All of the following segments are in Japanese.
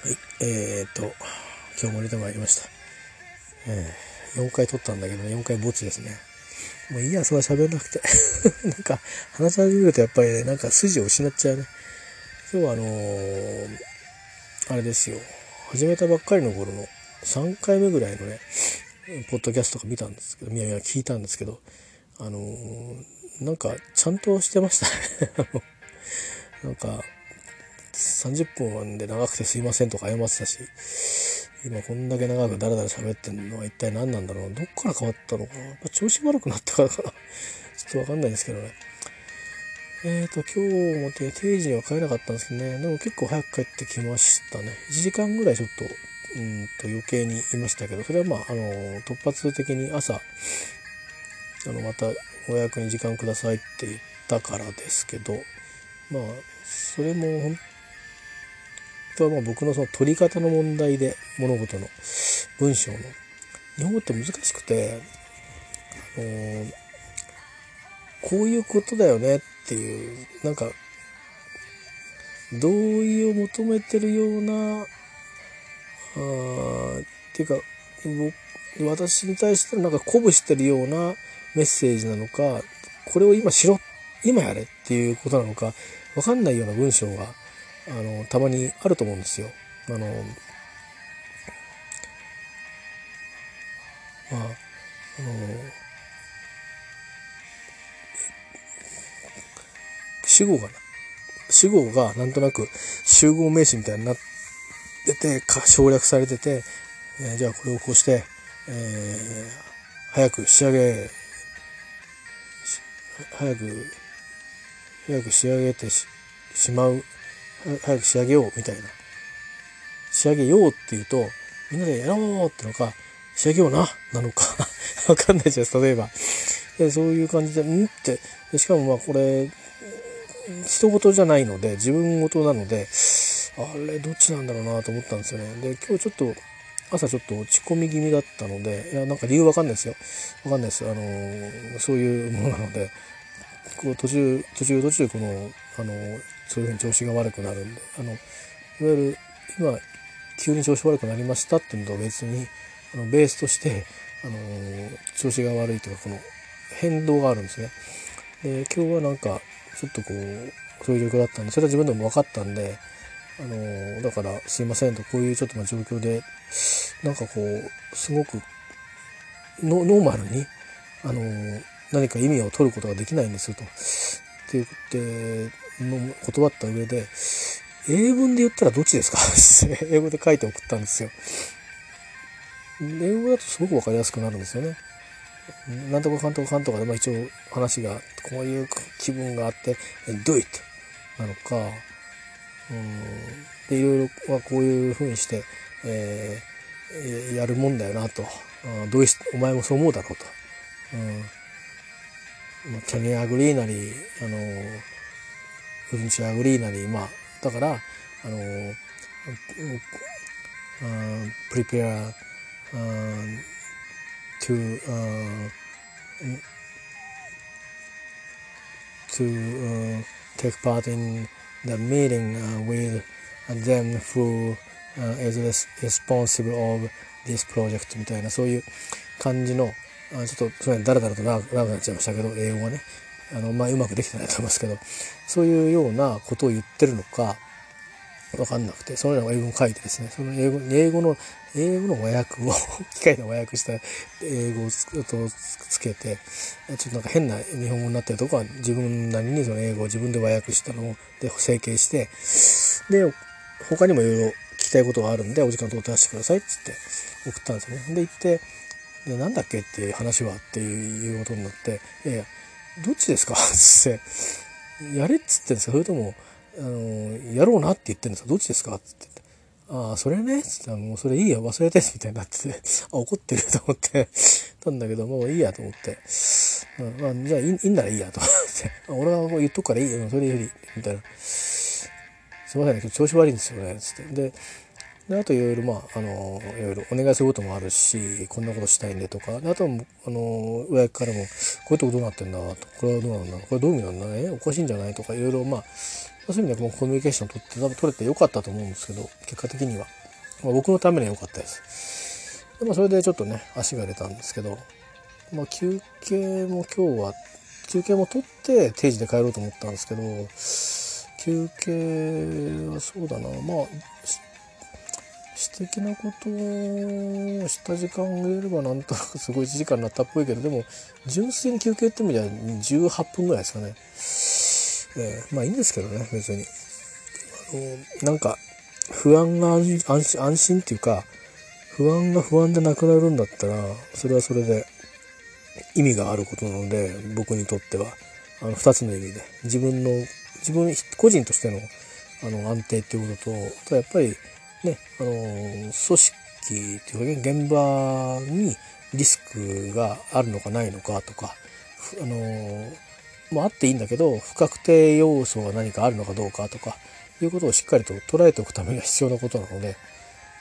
はい、えー、っと、今日も出てまいりました。えー、4回撮ったんだけど、4回ぼっちですね。もういいや、そんな喋らなくて。なんか、話し始めるとやっぱりね、なんか筋を失っちゃうね。今日はあのー、あれですよ、始めたばっかりの頃の3回目ぐらいのね、ポッドキャストとか見たんですけど、いやいや聞いたんですけど、あのー、なんか、ちゃんとしてましたね。なんか、30分で長くてすいませんとか謝ってたし、今こんだけ長くダラダラ喋ってんのは一体何なんだろうどっから変わったのかな、まあ、調子悪くなってからかな。ちょっとわかんないんですけどね。えーと、今日も定時には帰れなかったんですけどね、でも結構早く帰ってきましたね。1時間ぐらいちょっと、うんと余計にいましたけど、それはまあ、あの、突発的に朝、あの、またご予約に時間くださいって言ったからですけど、まあ、それも本当はまあ僕のその取り方の問題で物事の文章の。日本語って難しくて、あのー、こういうことだよねっていうなんか同意を求めてるようなあっていうか私に対してなんか鼓舞してるようなメッセージなのかこれを今しろ今やれっていうことなのか分かんないような文章があのたまにあると思うんですよ。あのまああの主語が主語がなんとなく集合名詞みたいになってて省略されてて、えー、じゃあこれをこうして、えー、早く仕上げ早く早く仕上げてしまう早く仕上げようみたいな。仕上げようっていうとみんなでやろうってのか仕上げようななのか。わかんないじゃん例えば。でそういう感じでんって。しかもまあこれ人事じゃないので自分事なのであれどっちなんだろうなと思ったんですよね。で今日ちょっと朝ちょっと落ち込み気味だったのでいやなんか理由わかんないですよ。わかんないです。あのそういうものなのでこう途中途中途中このあのそういうふうに調子が悪くなるんであのいわゆる今急に調子悪くなりましたっていうのと別にあのベースとしてあの調子が悪いというかこの変動があるんですね。で今日はなんかちょっとこうそういう状況だったんでそれは自分でも分かったんであのだからすいませんとこういうちょっとま状況でなんかこうすごくノーマルにあの何か意味を取ることができないんですよと。って言っての断った上で英文で言ったらどっちですか？英語で書いて送ったんですよ。英語だとすごく分かりやすくなるんですよね。なんとかかんとかかんとかで、まあ、一応話がこういう気分があって「do it」なのかうんでいろいろ、まあ、こういうふうにして、えー、やるもんだよなとどうしお前もそう思うだろうと。うんキャニアグリーなりあのウンチアグリーなりまあだからあの、uh, prepare uh, to to。take part in the meeting with them who uh, is responsible of this project みたいなそういう感じのあちょっとそれだらだらと長くなっちゃいましたけど英語がねあの、まあ、うまくできてないと思いますけどそういうようなことを言ってるのか分かんなくてそのような英語を書いてですねその英語英語の英語の和訳を 機械で和訳した英語をつつけてちょっとなんか変な日本語になってるとこは自分なりにその英語を自分で和訳したので整形してで他にもいろいろ聞きたいことがあるんでお時間とって出してくださいっつって送ったんですよね。で行ってでなんだっけっていう話はっていうことになって「いやいやどっちですか?」つって「やれ」っつってんですか？それともあの「やろうな」って言ってるんですか？どっちですか？っつって。ああ、それね、つって。もうそれいいや、忘れて、みたいになってて、あ、怒ってると思って。たんだけど、もういいやと思って、うん、まあ、じゃあいいんならいいやと思って、俺は言っとくからいい。よ、それでいい、みたいな。すいません、ね、調子悪いんですよね、つって。で、であといろいろまああのいろいろお願いすることもあるしこんなことしたいんでとかあとはあの上役からもこういうとこどうなってんだとこれはどうなんだこれどういう意味なんだねおかしいんじゃないとかいろいろまあそういう意味でもコミュニケーション取って多分取れてよかったと思うんですけど結果的には、まあ、僕のためには良かったです。で、まあ、それでちょっとね足が出たんですけど、まあ、休憩も今日は休憩も取って定時で帰ろうと思ったんですけど休憩はそうだなまあ私的なことをした時間を入れればなんとなくすごい1時間になったっぽいけどでも純粋に休憩って意味では18分ぐらいですかね、えー、まあいいんですけどね別に。あのなんか不安が安心安心っていうか不安が不安でなくなるんだったらそれはそれで意味があることなので僕にとっては。あの2つの意味で。自分の自分個人としてのあの安定っていうこととあとやっぱりねあの組織っていうか現場にリスクがあるのかないのかとかあのまあ、あっていいんだけど不確定要素が何かあるのかどうかとかいうことをしっかりと捉えておくためには必要なことなので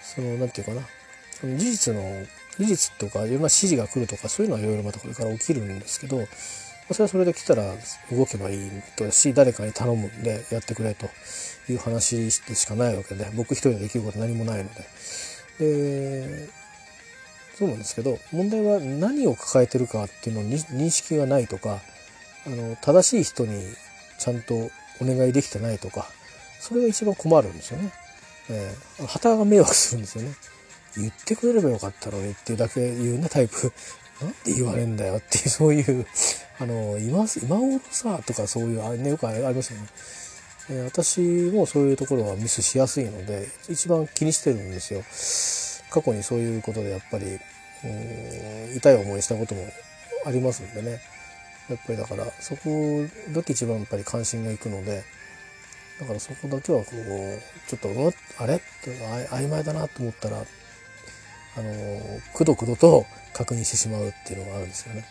その何て言うかな事実の事実とかいろんな指示が来るとかそういうのはいろいろまたこれから起きるんですけどそれはそれで来たら動けばいいとし誰かに頼むんでやってくれという話でしかないわけで僕一人でできること何もないのででそうなんですけど問題は何を抱えてるかっていうのに認識がないとかあの正しい人にちゃんとお願いできてないとかそれが一番困るんですよね。えー、旗が迷惑するんですよね。言ってくれればよかったのにっていうだけ言うねタイプ。なんで言われんだよっていう そういうあの今今頃さとかそういうあれねよくありますよね。え私もそういうところはミスしやすいので一番気にしてるんですよ。過去にそういうことでやっぱりうん痛い思いしたこともありますんでねやっぱりだからそこだけ一番やっぱり関心がいくのでだからそこだけはこうちょっとあれ？って曖昧だなと思ったらあのくどくどと確認してしまうっていうのがあるんですよね。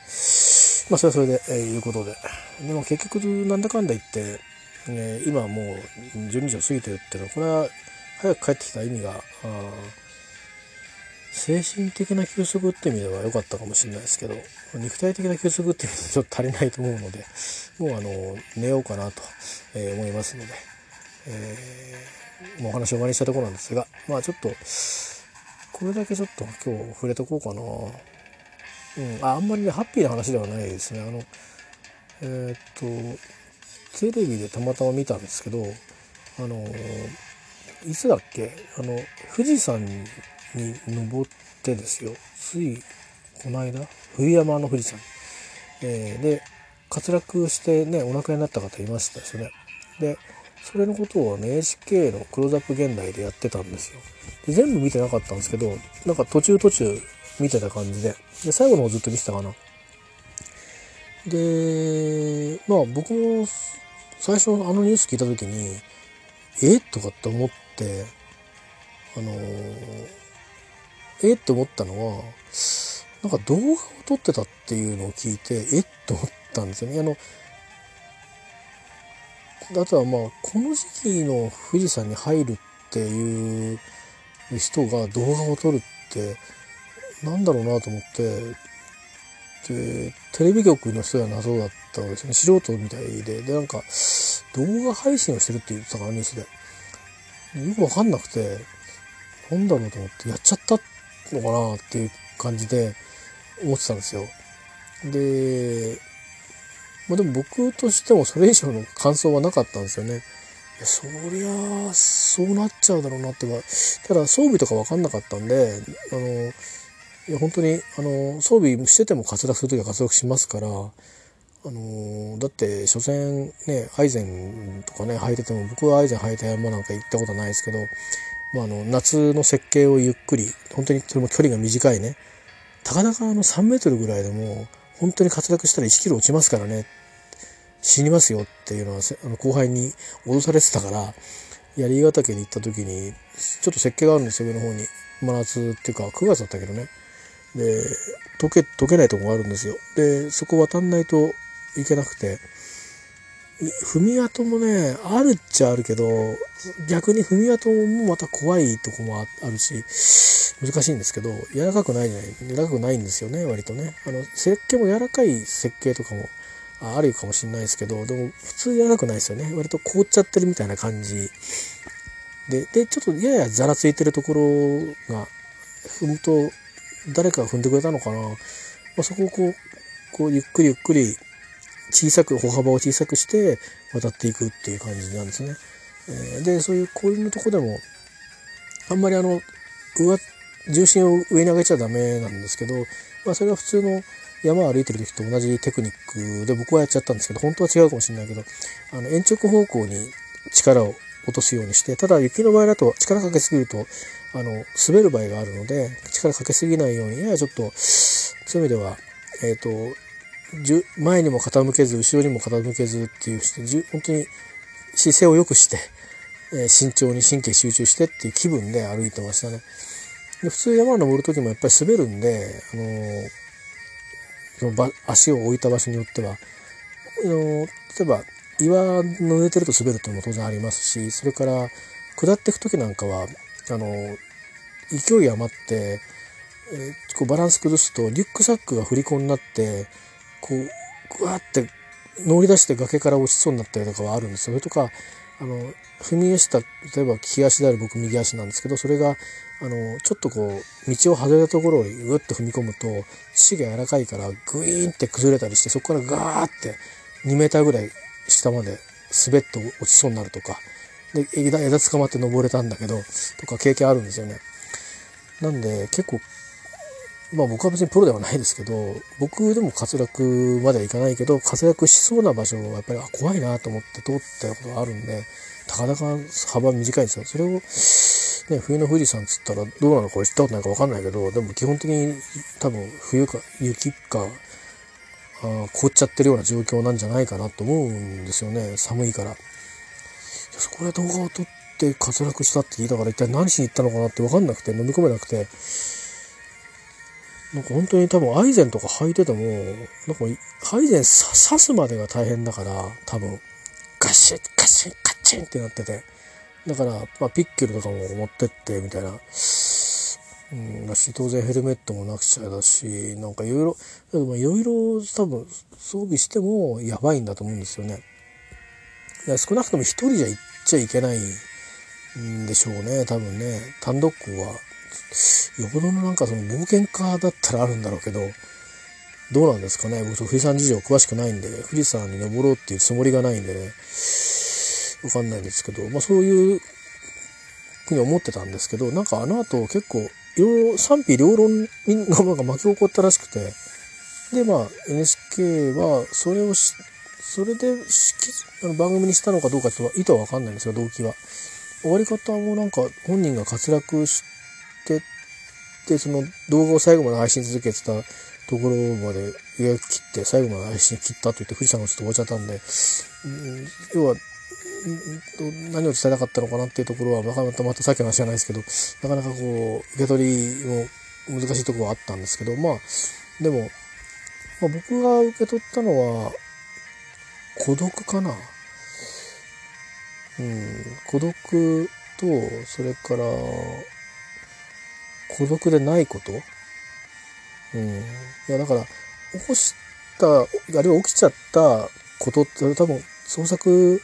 まあそれはそれで、えー、いうことで。でも結局なんだかんだ言って、ね、今もう12時を過ぎてるっていうのはこれは早く帰ってきた意味が精神的な休息って意味では良かったかもしれないですけど肉体的な休息っていうのはちょっと足りないと思うのでもうあの寝ようかなと、え、思いますので、えー、もうお話を終わりにしたところなんですがまあちょっとこれだけちょっと今日触れとこうかな。うん、ああんまりねハッピーな話ではないですね。あのえー、っとテレビでたまたま見たんですけどあのいつだっけ？あの富士山に登ってですよついこの間？冬山の富士山、えー、で滑落してねお亡くなりになった方いましたですよね。でそれのことをね NHK の「クローズアップ現代」でやってたんですよ。で全部見てなかったんですけどなんか途中途中見てた感じで。で最後の方ずっと見てたかな。でまあ僕も最初あのニュース聞いた時にえとかって思ってあのえって思ったのはなんか動画を撮ってたっていうのを聞いてえっと思ったんですよね。あのあとはまあこの時期の富士山に入るっていう人が動画を撮るってなんだろうなと思ってでテレビ局の人は謎だったわけですね。素人みたいで。でなんか動画配信をしてるって言ってたからニュースで。よくわかんなくてなんだろうと思ってやっちゃったのかなっていう感じで思ってたんですよ。でまあでも僕としてもそれ以上の感想はなかったんですよね。いやそりゃそうなっちゃうだろうなってかただ装備とか分かんなかったんであのいや本当にあの装備してても滑落する時は滑落しますからあのだって所詮ねアイゼンとかね履いてても僕はアイゼン履いた山なんか行ったことないですけど、まあ、あの夏の設計をゆっくり本当にそれも距離が短いねたかだかあの3メートルぐらいでも本当に滑落したら1キロ落ちますからね。死にますよっていうのはあの後輩に脅されてたから槍ヶ岳に行った時にちょっと設計があるんですよ上の方に。真夏っていうか9月だったけどね。で溶け溶けないとこがあるんですよ。でそこ渡んないといけなくて踏み跡もねあるっちゃあるけど逆に踏み跡もまた怖いとこもあるし難しいんですけど柔らかくないじゃない柔らかくないんですよね割とね。あの設計も柔らかい設計とかもあるかもしれないですけどでも普通やらなくないですよね。割と凍っちゃってるみたいな感じ。ででちょっとややざらついてるところが踏むと誰かが踏んでくれたのかな、まあ、そこをこうこうゆっくりゆっくり小さく歩幅を小さくして渡っていくっていう感じなんですね。え、でそういう氷のとこでもあんまりあの上重心を上に上げちゃダメなんですけど、まあ、それは普通の山を歩いてる時と同じテクニックで僕はやっちゃったんですけど本当は違うかもしれないけどあの延直方向に力を落とすようにしてただ雪の場合だと力かけすぎるとあの滑る場合があるので力かけすぎないようにややちょっとそういう意味では、えっ、ー、と前にも傾けず後ろにも傾けずっていう本当に姿勢を良くして、え、慎重に神経集中してっていう気分で歩いてましたね。で普通山登る時もやっぱり滑るんで、あのー、その足を置いた場所によっては、あのー、例えば岩の濡れてると滑るっていうのも当然ありますしそれから下っていく時なんかはあの勢い余って、えー、こうバランス崩すとリュックサックが振り子になってこうぐわって乗り出して崖から落ちそうになったりとかはあるんですよ。それとかあの踏み絵した例えば利き足である僕右足なんですけどそれがあのちょっとこう道を外れたところをぐっと踏み込むと土が柔らかいからグイーンって崩れたりしてそこからガーって2メーターぐらい下まで滑って落ちそうになるとかで枝枝捕まって登れたんだけどとか経験あるんですよね。なんで結構まあ僕は別にプロではないですけど僕でも滑落まではいかないけど滑落しそうな場所はやっぱり怖いなと思って通ったことがあるんでたかだか幅短いんですよ。それをね、冬の富士山っつったらどうなのか知ったことないか分かんないけどでも基本的に多分冬か雪かあ凍っちゃってるような状況なんじゃないかなと思うんですよね寒いから。そこで動画を撮って滑落したって聞いたから一体何しに行ったのかなって分かんなくて飲み込めなくてなんか本当に多分アイゼンとか履いててもなんかアイゼン刺すまでが大変だから多分。ガシッガシッカッチンってなってて。だから、まあ、ピッケルとかも持ってってみたいな。うん、だし当然ヘルメットもなくちゃだしなんかいろいろいろいろ多分装備してもやばいんだと思うんですよね。少なくとも一人じゃ行っちゃいけないんでしょうね多分ね。単独校は。よほどのなんかその冒険家だったらあるんだろうけどどうなんですかね。僕富士山事情詳しくないんで富士山に登ろうっていうつもりがないんでね。わかんないんですけど。まあそういうふうに思ってたんですけどなんかあの後結構賛否両論がなんか巻き起こったらしくて、で、まあ、NHK は、それをし、それであの番組にしたのかどうかって意図はわかんないんですよ、動機は。終わり方もなんか本人が滑落してで、その動画を最後まで配信続けてたところまで上切って、最後まで配信切ったと言って富士山がちょっと終わっちゃったんで、ん、要は何を伝えたかったのかなっていうところはまたまたさっきの話じゃないですけどなかなかこう受け取りも難しいところはあったんですけどまあでも、まあ、僕が受け取ったのは孤独かな。うん、孤独とそれから孤独でないこと、うん、いやだから起こしたあるいは起きちゃったことって多分創作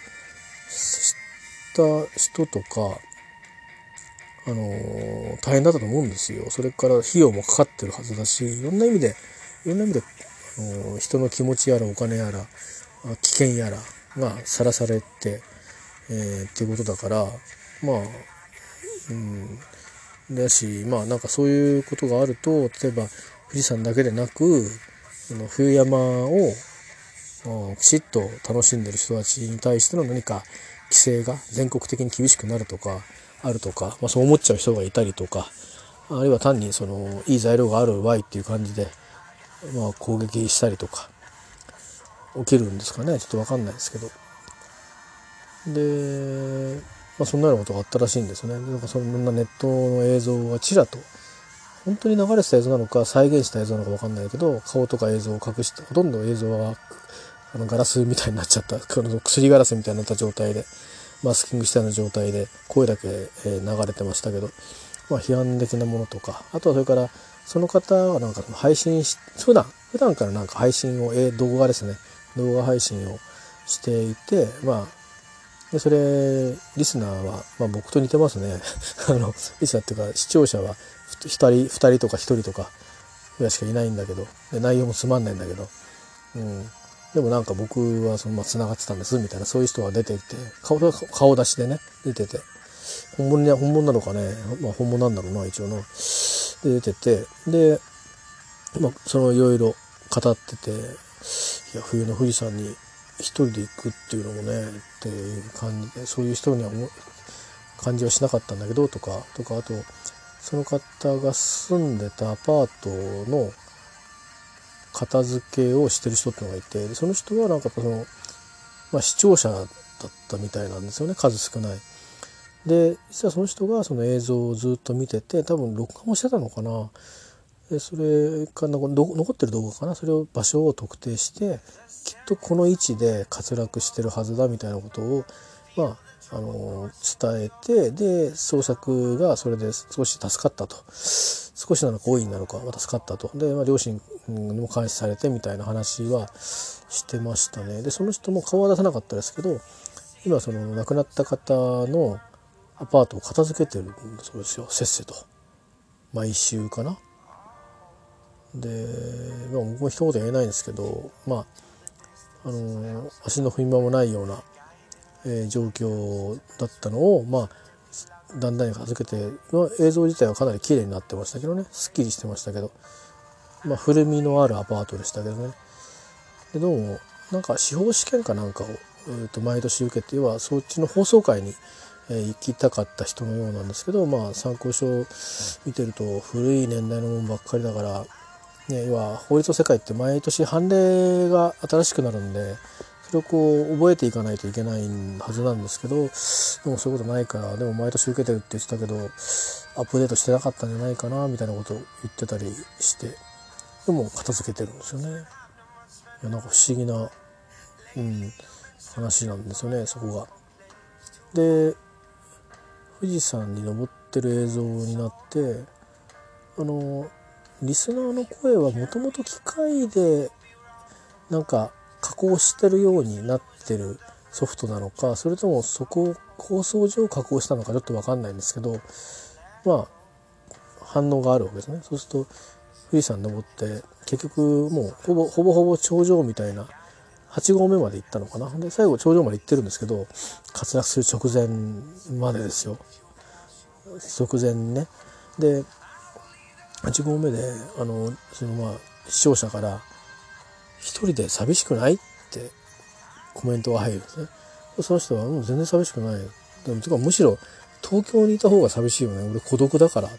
した人とか、あのー、大変だったと思うんですよ。それから費用もかかってるはずだし、いろんな意味で、いろんな意味で、あのー、人の気持ちやらお金やら、危険やらがさらされて、えー、っていうことだから、まあ、うん、だし、まあなんかそういうことがあると、例えば富士山だけでなく、その冬山をきちっと楽しんでる人たちに対しての何か規制が全国的に厳しくなるとかあるとか、まあ、そう思っちゃう人がいたりとかあるいは単にそのいい材料があるわいっていう感じで、まあ、攻撃したりとか起きるんですかね。ちょっと分かんないですけど。で、まあ、そんなようなことがあったらしいんですね。なんかそんなネットの映像がちらと本当に流れてた映像なのか再現した映像なのか分かんないけど顔とか映像を隠してほとんど映像はあのガラスみたいになっちゃった。薬ガラスみたいになった状態でマスキングしたような状態で声だけ、流れてましたけど、まあ、批判的なものとかあとはそれからその方はなんか配信し普段普段からなんか配信を、え動画ですね。動画配信をしていてまあでそれリスナーは、まあ、僕と似てますね。あのリスナーっていうか視聴者は1人2人とか1人とかぐらいしかいないんだけど。で内容もつまんないんだけど、うん、でもなんか僕はそのまま繋がってたんですみたいなそういう人が出てて顔顔出しでね出てて。本物に本物なのかね、まあ、本物なんだろうな一応ので出てて。で、まあ、そのいろいろ語ってて。いや冬の富士山に一人で行くっていうのもねっていう感じでそういう人には感じはしなかったんだけどとかとかあとその方が住んでたアパートの片付けをしてる人っていうのがいてその人はなんかその、まあ、視聴者だったみたいなんですよね数少ない。で実はその人がその映像をずっと見てて多分録画もしてたのかなでそれか残ってる動画かなそれを場所を特定してきっとこの位置で滑落してるはずだみたいなことをまああの伝えてで捜索がそれで少し助かったと。少しなのか多いなのか助かったと。で、まあ、両親にも監視されてみたいな話はしてましたね。でその人も顔は出さなかったですけど今その亡くなった方のアパートを片付けてるそうですよ。せっせと。毎週かな。で、まあ、僕も一言言えないんですけどまああの足の踏み場もないような、えー、状況だったのをまあだんだん片付けて、まあ、映像自体はかなり綺麗になってましたけどね。すっきりしてましたけど。まあ古みのあるアパートでしたけどね。でどうもなんか司法試験かなんかを、えー、と毎年受けてはそっちの放送会にえー、行きたかった人のようなんですけど、まあ、参考書を見てると古い年代のものばっかりだから、ね、要は法律の世界って毎年判例が新しくなるんでそれをこう覚えていかないといけないはずなんですけどでもそういうことないからでも毎年受けてるって言ってたけどアップデートしてなかったんじゃないかなみたいなことを言ってたりしてでも片付けてるんですよね。いやなんか不思議な、うん、話なんですよねそこが。で富士山に登ってる映像になってあのリスナーの声はもともと機械でなんか加工してるようになってるソフトなのかそれともそこを構想上加工したのかちょっと分かんないんですけどまあ反応があるわけですね。そうすると富士山登って結局もうほぼほぼほぼ頂上みたいな8合目まで行ったのかな。で最後頂上まで行ってるんですけど滑落する直前までですよ。直前ね。で8合目であのそのまあ視聴者から「一人で寂しくない?」ってコメントが入るんですねその人は「もう全然寂しくない」でもむしろ東京にいた方が寂しいよね俺孤独だからって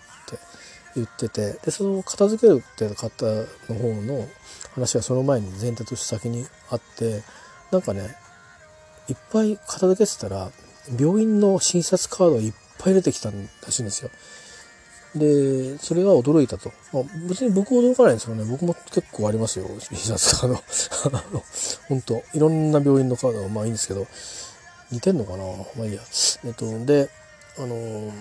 言っててでその片付けるって方の方の話はその前に前提として先にあってなんかねいっぱい片付けてたら病院の診察カードがいっぱい出てきたらしいんですよ。で、それが驚いたと。まあ、別に僕驚かないんですよね。僕も結構ありますよ。診察カード。本当いろんな病院のカードはまあいいんですけど、似てんのかな？まあいいや。えっと、で、あのー、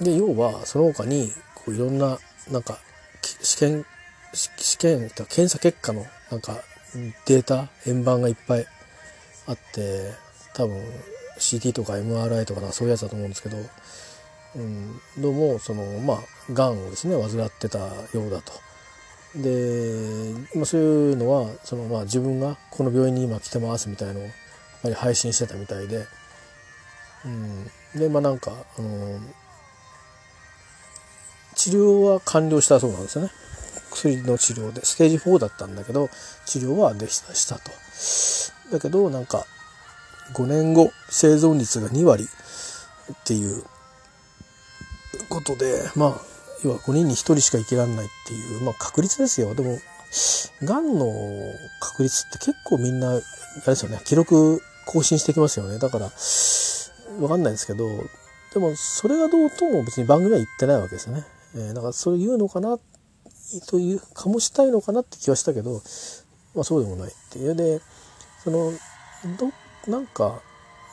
で、要は、その他に、こういろんな、なんか、試験試験検査結果のなんかデータ円盤がいっぱいあって多分 CT とか MRI とかそういうやつだと思うんですけど、うん、どうもそのまあがんをですね患ってたようだと。で、まあ、そういうのはその、まあ、自分がこの病院に今来てますみたいのをやっぱり配信してたみたいで、うん、でまあなんかあの治療は完了したそうなんですよね。薬の治療でステージ4だったんだけど治療はでしたしたと。だけどなんか5年後生存率が2割っていうことでまあ要は5人に1人しか生きられないっていう、まあ、確率ですよ。でもがんの確率って結構みんなあれですよね記録更新してきますよね。だから分かんないですけどでもそれがどうとも別に番組は言ってないわけですよね。えー、だからそれ言うのかなという醸したいのかなって気はしたけど、まあ、そうでもないっていう。でそのどなんか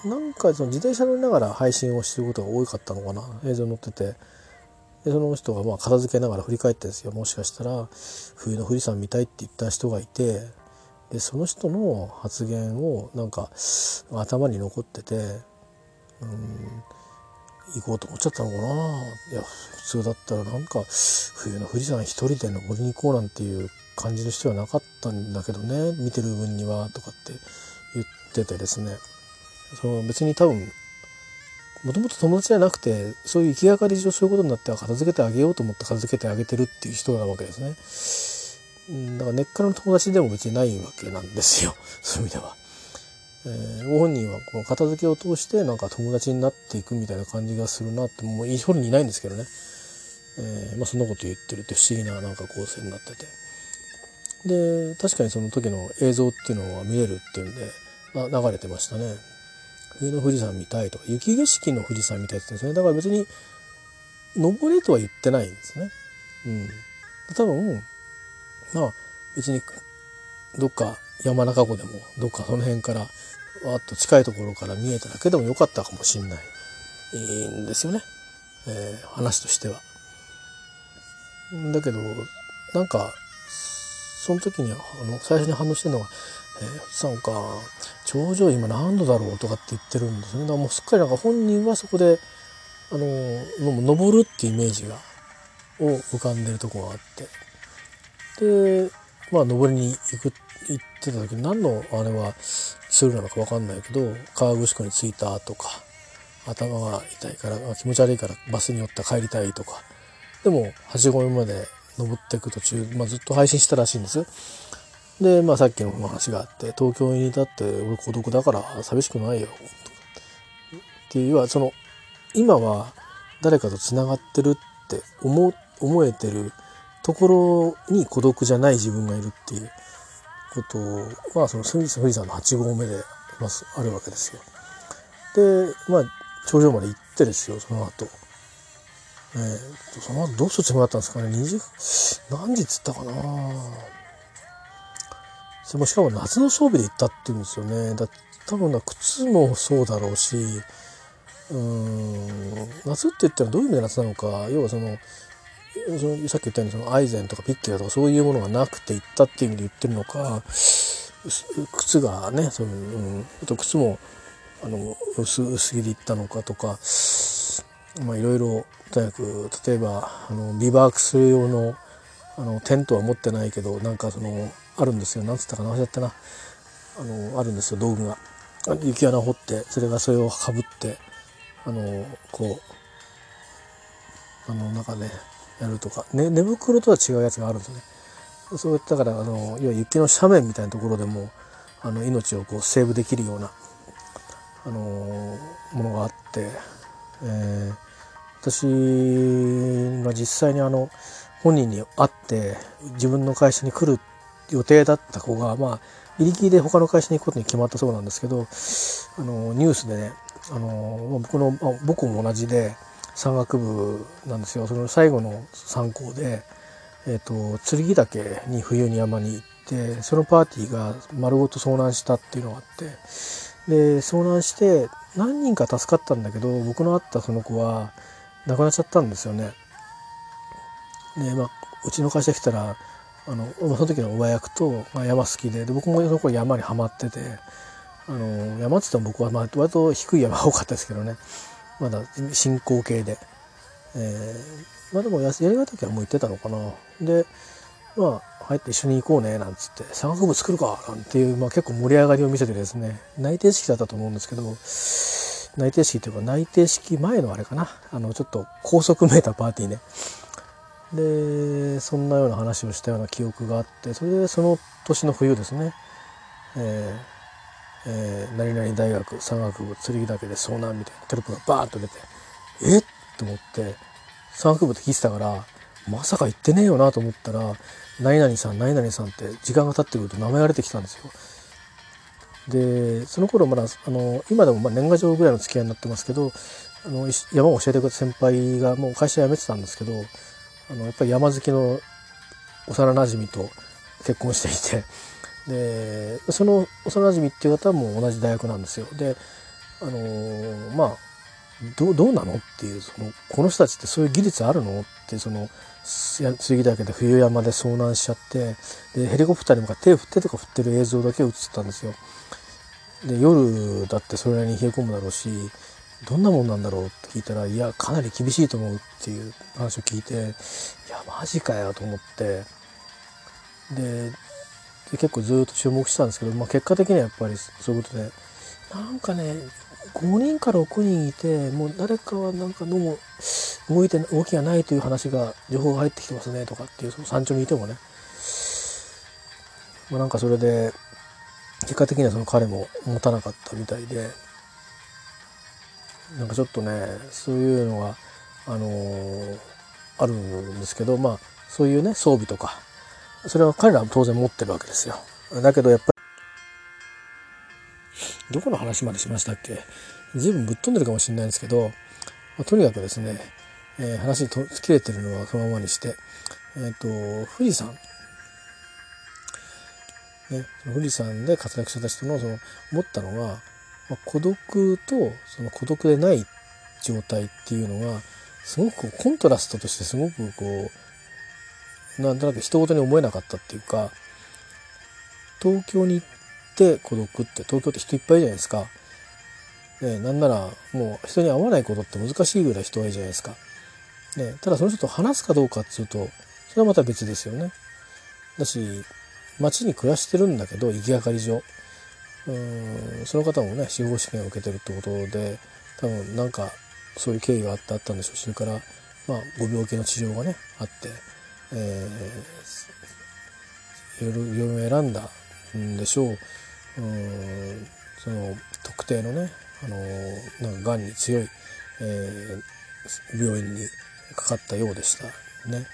なんかその自転車乗りながら配信をしてることが多かったのかな。映像に載ってて。でその人がまあ片付けながら振り返ってですよ。もしかしたら冬の富士山見たいって言った人がいて。でその人の発言をなんか頭に残ってて。うん行こうと思っちゃったのかな。いや普通だったらなんか冬の富士山一人で登りに行こうなんていう感じの人はなかったんだけどね。見てる分にはとかって言っててですね。その別に多分もともと友達じゃなくてそういう行きがかり上そういうことになっては片付けてあげようと思って片付けてあげてるっていう人なわけですね。だから根っからの友達でも別にないわけなんですよ そういう意味では。えー、ご本人はこの片付けを通してなんか友達になっていくみたいな感じがするなってもう本人にいないんですけどね、えー、まあ、そんなこと言ってるって不思議ななんか構成になっててで確かにその時の映像っていうのは見れるっていうんで、まあ、流れてましたね冬の富士山見たいとか雪景色の富士山見たいって言ってるんですね。だから別に登れとは言ってないんですね。うん。多分まあ別にどっか山中湖でもどっかその辺からわっと近いところから見えただけでもよかったかもしんない。んですよね、えー、話としては。だけどなんかその時にあの最初に反応してるのが「えー、さんか。頂上今何度だろう?」とかって言ってるんですね。だからもうすっかりなんか本人はそこであの登るっていうイメージがを浮かんでるとこがあって。でまあ登りに行く行ってた時に何のあれはツールなのか分かんないけど河口湖に着いたとか頭が痛いから気持ち悪いからバスに乗った帰りたいとか。でも8合目まで登っていく途中、まあ、ずっと配信したらしいんですよ。で、まあ、さっきの話があって東京にいたって俺孤独だから寂しくないよっていうはその今は誰かとつながってるって思思えてるところに孤独じゃない自分がいるっていうことはその富士山の8合目でまずあるわけですよ。でまあ頂上まで行ってですよその後。えー、その後どうするつもりだったんですかね？2時何時っつったかな？しかも夏の装備で行ったって言うんですよね。だ多分な靴もそうだろうしうん夏って言ったらどういう意味で夏なのか要はそのそのさっき言ったようにそのアイゼンとかピッケラとかそういうものがなくて行ったっていう意味で言ってるのか靴がねその、うん、あと靴もあの薄薄着で行ったのかとかまあいろいろとにかく例えばあのビバークする用のあのテントは持ってないけどなんかそのあるんですよ。なんつったかな忘れちゃったな。あのあるんですよ道具が。雪穴を掘ってそれがそれをかぶってあのこうあのなんかねやるとか、ね、寝袋とは違うやつがあるんですね。そういったからあの要は雪の斜面みたいなところでもあの命をこうセーブできるような、あのものがあって、えー、私が実際にあの本人に会って自分の会社に来るって予定だった子がまあ入り切りで他の会社に行くことに決まったそうなんですけどあのニュースでねあの僕の僕も同じで山岳部なんですよその最後の参考で、えーと、剣岳に冬に山に行ってそのパーティーが丸ごと遭難したっていうのがあってで遭難して何人か助かったんだけど僕の会ったその子は亡くなっちゃったんですよね。でまあうちの会社来たらあのその時の上役と、まあ、山好きでで僕もその頃山にはまっててあの山っつっても僕はまあ割と低い山が多かったですけどね。まだ進行形で、えー、まあでもやりがたきはもう行ってたのかな。でまあ入って一緒に行こうねなんつって山岳部作るかなんていう、まあ、結構盛り上がりを見せてですね。内定式だったと思うんですけど内定式というか内定式前のあれかな。あのちょっと高速めいたパーティーね。でそんなような話をしたような記憶があってそれでその年の冬ですね、えーえー、何々大学山岳部剣岳で遭難みたいなテロップがバーッと出てえっ？と思って山岳部って聞いてたからまさか行ってねえよなと思ったら何々さん何々さんって時間が経ってくると名前が出てきたんですよ。でその頃まだあの今でもま年賀状ぐらいの付き合いになってますけどあの山を教えてくれた先輩がもう会社辞めてたんですけどあのやっぱり山好きの幼なじみと結婚していてでその幼馴染っていう方も同じ大学なんですよであのまあどどうなのっていうそのこの人たちってそういう技術あるの？ってその杉岳で冬山で遭難しちゃってでヘリコプターに向かって手を振ってとか振ってる映像だけ映ったんですよ。で夜だってそれなりに冷え込むだろうしどんなもんなんだろうって聞いたらいやかなり厳しいと思うっていう話を聞いていやマジかよと思って。で結構ずっと注目してたんですけど、まあ、結果的にはやっぱりそういうことでなんかね5人から6人いてもう誰かはなんかどうも動いて動きがないという話が情報が入ってきてますねとかっていうその山頂にいてもね、まあ、なんかそれで結果的にはその彼も持たなかったみたいで。なんかちょっとねそういうのがあのー、あるんですけどまあそういうね装備とかそれは彼らは当然持ってるわけですよ。だけどやっぱりどこの話までしましたっけ？随分ぶっ飛んでるかもしれないんですけど、まあ、とにかくですね、えー、話と切れてるのはそのままにして、えっ、ー、と、富士山、ね、富士山で活躍した人のその思ったのが、まあ、孤独とその孤独でない状態っていうのがすごくコントラストとしてすごくこうなんとなく人事に思えなかったっていうか東京に行って孤独って東京って人いっぱいじゃないですか。ね、なんならもう人に会わないことって難しいぐらい人がいいじゃないですか。ね、ただその人と話すかどうかっていうとそれはまた別ですよね。だし町に暮らしてるんだけど行きがかり上うんその方もね司法試験を受けてるってことで多分なんかそういう経緯があってあったんでしょうそれからまあご病気の治療がねあって、えー、いろいろいろ選んだんでしょう。うんその特定のねあのなんかがんに強い、えー、病院にかかったようでしたね。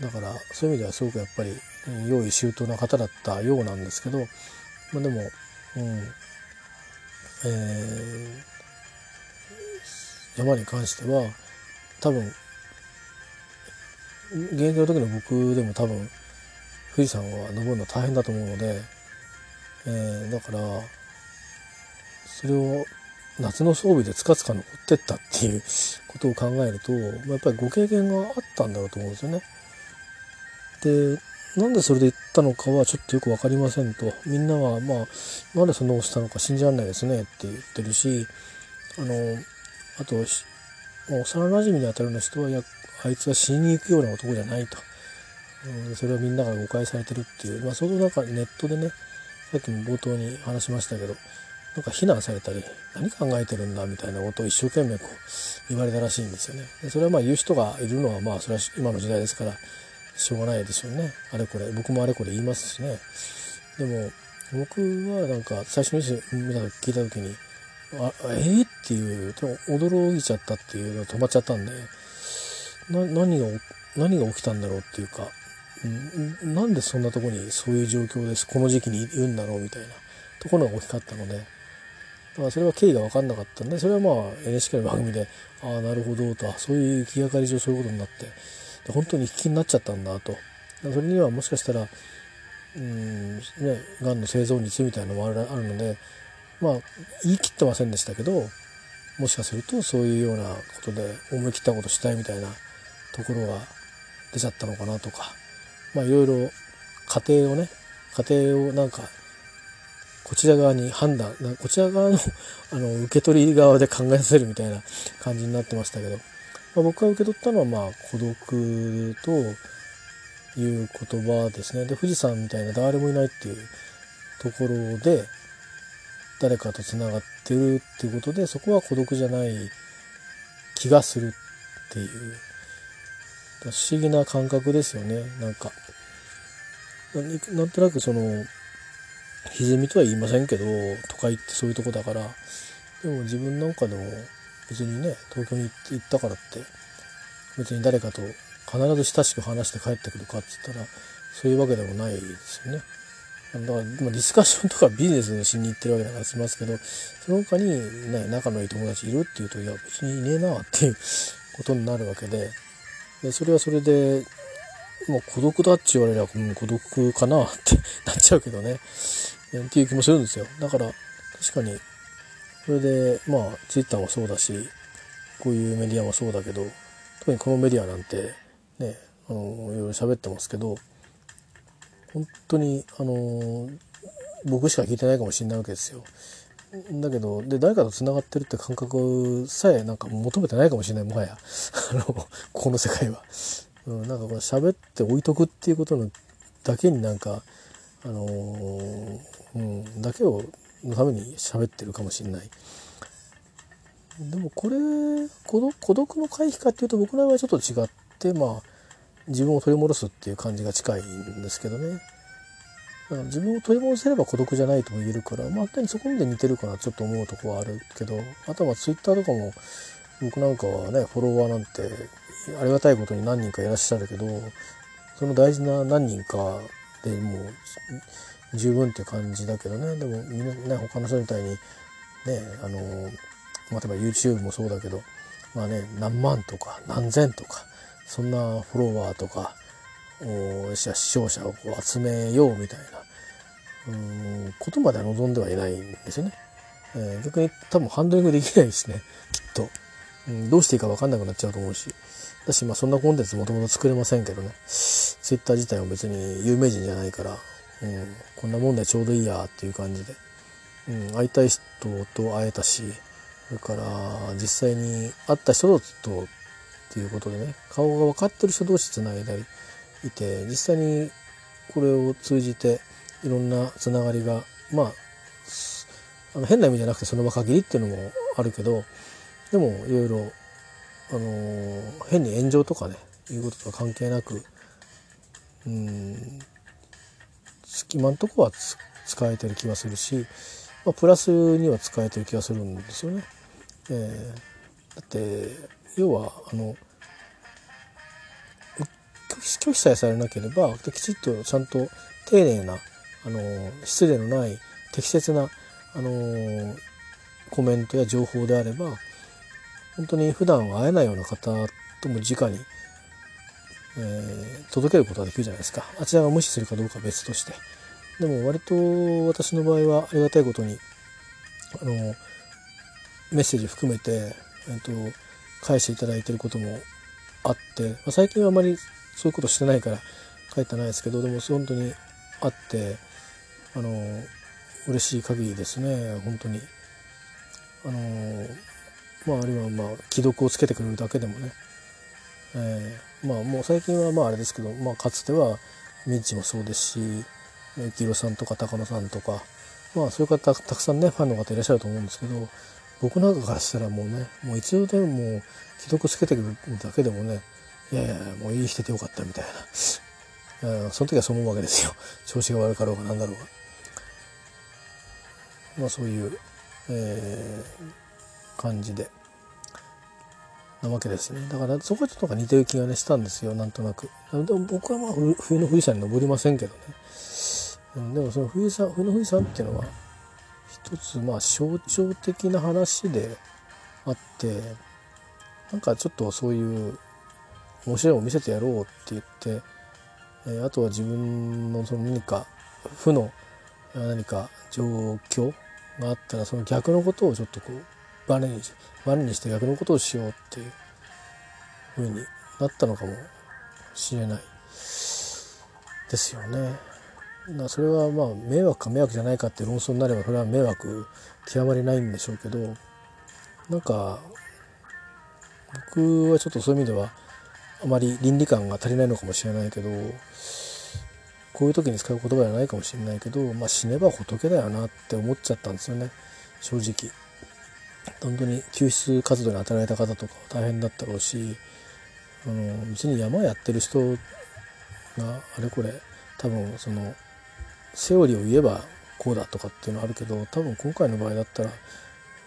だからそういう意味ではすごくやっぱり用意周到な方だったようなんですけど、まあ、でも、うんえー、山に関しては多分現役の時の僕でも多分富士山は登るの大変だと思うので、えー、だからそれを夏の装備でつかつか残ってったっていう ことを考えると、まあやっぱりご経験があったんだろうと思うんですよね。で、なんでそれで言ったのかはちょっとよく分かりませんと。みんなは、まあ、なんでそんなことしたのか信じられないですねって言ってるし、あの、あと、幼馴染に当たるような人は、いや、あいつは死にに行くような男じゃないと。うん、それはみんなが誤解されてるっていう、まあ、そのなんかネットでね、さっきも冒頭に話しましたけど、なんか非難されたり、何考えてるんだみたいなことを一生懸命こう言われたらしいんですよね。でそれはまあ言う人がいるのはまあそれは今の時代ですからしょうがないでしょうね。あれこれ、僕もあれこれ言いますしね。でも僕はなんか最初に見た聞いた時に、あ、えー、っていう、驚いちゃったっていうのが止まっちゃったんで、何が、何が起きたんだろうっていうか、うんなんでそんなとこにそういう状況です、この時期にいるんだろうみたいなところが大きかったので、だからそれは経緯が分かんなかったんでそれはまあ NHK の番組でああなるほどとそういう気がかり上そういうことになって本当に引きになっちゃったんだと。それにはもしかしたらうんねがんの生存率みたいなのもあるのでまあ言い切ってませんでしたけどもしかするとそういうようなことで思い切ったことしたいみたいなところが出ちゃったのかなとかまあいろいろ家庭をね家庭をなんかこちら側に判断こちら側のあの受け取り側で考えさせるみたいな感じになってましたけど、まあ、僕が受け取ったのはまあ孤独という言葉ですね。で富士山みたいな誰もいないっていうところで誰かとつながってるっていうことでそこは孤独じゃない気がするっていう。不思議な感覚ですよね。なんかなんとなくその歪みとは言いませんけど都会ってそういうとこだから。でも自分なんかでも別にね東京に行ったからって別に誰かと必ず親しく話して帰ってくるかって言ったらそういうわけでもないですよね。だから、まあ、ディスカッションとかビジネスしに行ってるわけだからしますけどその他に、ね、仲のいい友達いるっていうといや別にいねえなっていうことになるわけででそれはそれでもう孤独だって言われれば、うん、孤独かなってなっちゃうけどね。っていう気もするんですよ。だから、確かに、それでまあツイッターもそうだしこういうメディアもそうだけど特にこのメディアなんてねあのいろいろ喋ってますけど本当にあの僕しか聞いてないかもしれないわけですよ。だけどで誰かとつながってるって感覚さえなんか求めてないかもしれないもはや あのここの世界は、うん、なんかこれ喋って置いとくっていうことのだけになんかあのー、うん、だけをのために喋ってるかもしれない。でもこれ孤独の回避かっていうと僕の場合はちょっと違ってまあ自分を取り戻すっていう感じが近いんですけどね。だから自分を取り戻せれば孤独じゃないとも言えるからまあそこまで似てるかなちょっと思うとこはあるけどあとはツイッターとかも僕なんかはねフォロワーなんてありがたいことに何人かいらっしゃるけどその大事な何人かでもう十分って感じだけどね。でもみんなね他の人みたいにねあのま、例えば YouTube もそうだけどまあね何万とか何千とかそんなフォロワーとかお視聴者をこう集めようみたいなうーんことまでは望んではいないんですよね。えー、逆に多分ハンドリングできないしねきっと、うん、どうしていいか分かんなくなっちゃうと思うし。だしまあそんなコンテンツもともと作れませんけどね。Twitter 自体も別に有名人じゃないから、うん、こんなもんでちょうどいいやっていう感じで、うん、会いたい人と会えたしそれから実際に会った人とっていうことでね顔が分かってる人同士つないだりいて実際にこれを通じていろんなつながりがまああの変な意味じゃなくてその場限りっていうのもあるけどでもいろいろあのー、変に炎上とかねいうこととは関係なくうん今んとこは使えてる気がするし、まあ、プラスには使えてる気がするんですよね。えー、だって要はあの拒否さえされなければきちっとちゃんと丁寧なあの失礼のない適切なあのコメントや情報であれば本当に普段は会えないような方とも直に、えー、届けることができるじゃないですか。あちらが無視するかどうかは別として。でも割と私の場合はありがたいことにあのメッセージ含めて、えっと、返していただいてることもあって、まあ、最近はあまりそういうことしてないから書いてないですけどでも本当にあってあの嬉しい限りですね。本当に。あのまああるいはまあ既読をつけてくれるだけでもね、えー、まあもう最近はまああれですけど、まあ、かつてはミッチもそうですし幸宏さんとか高野さんとかまあそういう方たくさんねファンの方いらっしゃると思うんですけど僕なんかからしたらもうねもう一度でも既読つけてくるだけでもねいやいやもういいしててよかったみたいな。その時はそう思うわけですよ。調子が悪かろうが何だろうが。まあそういう、えー、感じで。なわけですね。だからそこはちょっと似てる気がねしたんですよ。なんとなく。でも僕はまあ冬の富士山に登りませんけどね。でもその冬さ冬の富士山っていうのは一つまあ象徴的な話であってなんかちょっとそういう面白いを見せてやろうって言って、えー、あとは自分のその何か負の何か状況があったらその逆のことをちょっとこうバネにバネにして逆のことをしようっていうふうになったのかもしれないですよね。だそれはまあ迷惑か迷惑じゃないかって論争になればそれは迷惑極まりないんでしょうけどなんか僕はちょっとそういう意味ではあまり倫理観が足りないのかもしれないけどこういう時に使う言葉じゃないかもしれないけど、まあ、死ねば仏だよなって思っちゃったんですよね正直。本当に救出活動に当たられた方とか大変だったろうしあの別に山やってる人があれこれ多分そのセオリーを言えばこうだとかっていうのはあるけど多分今回の場合だったら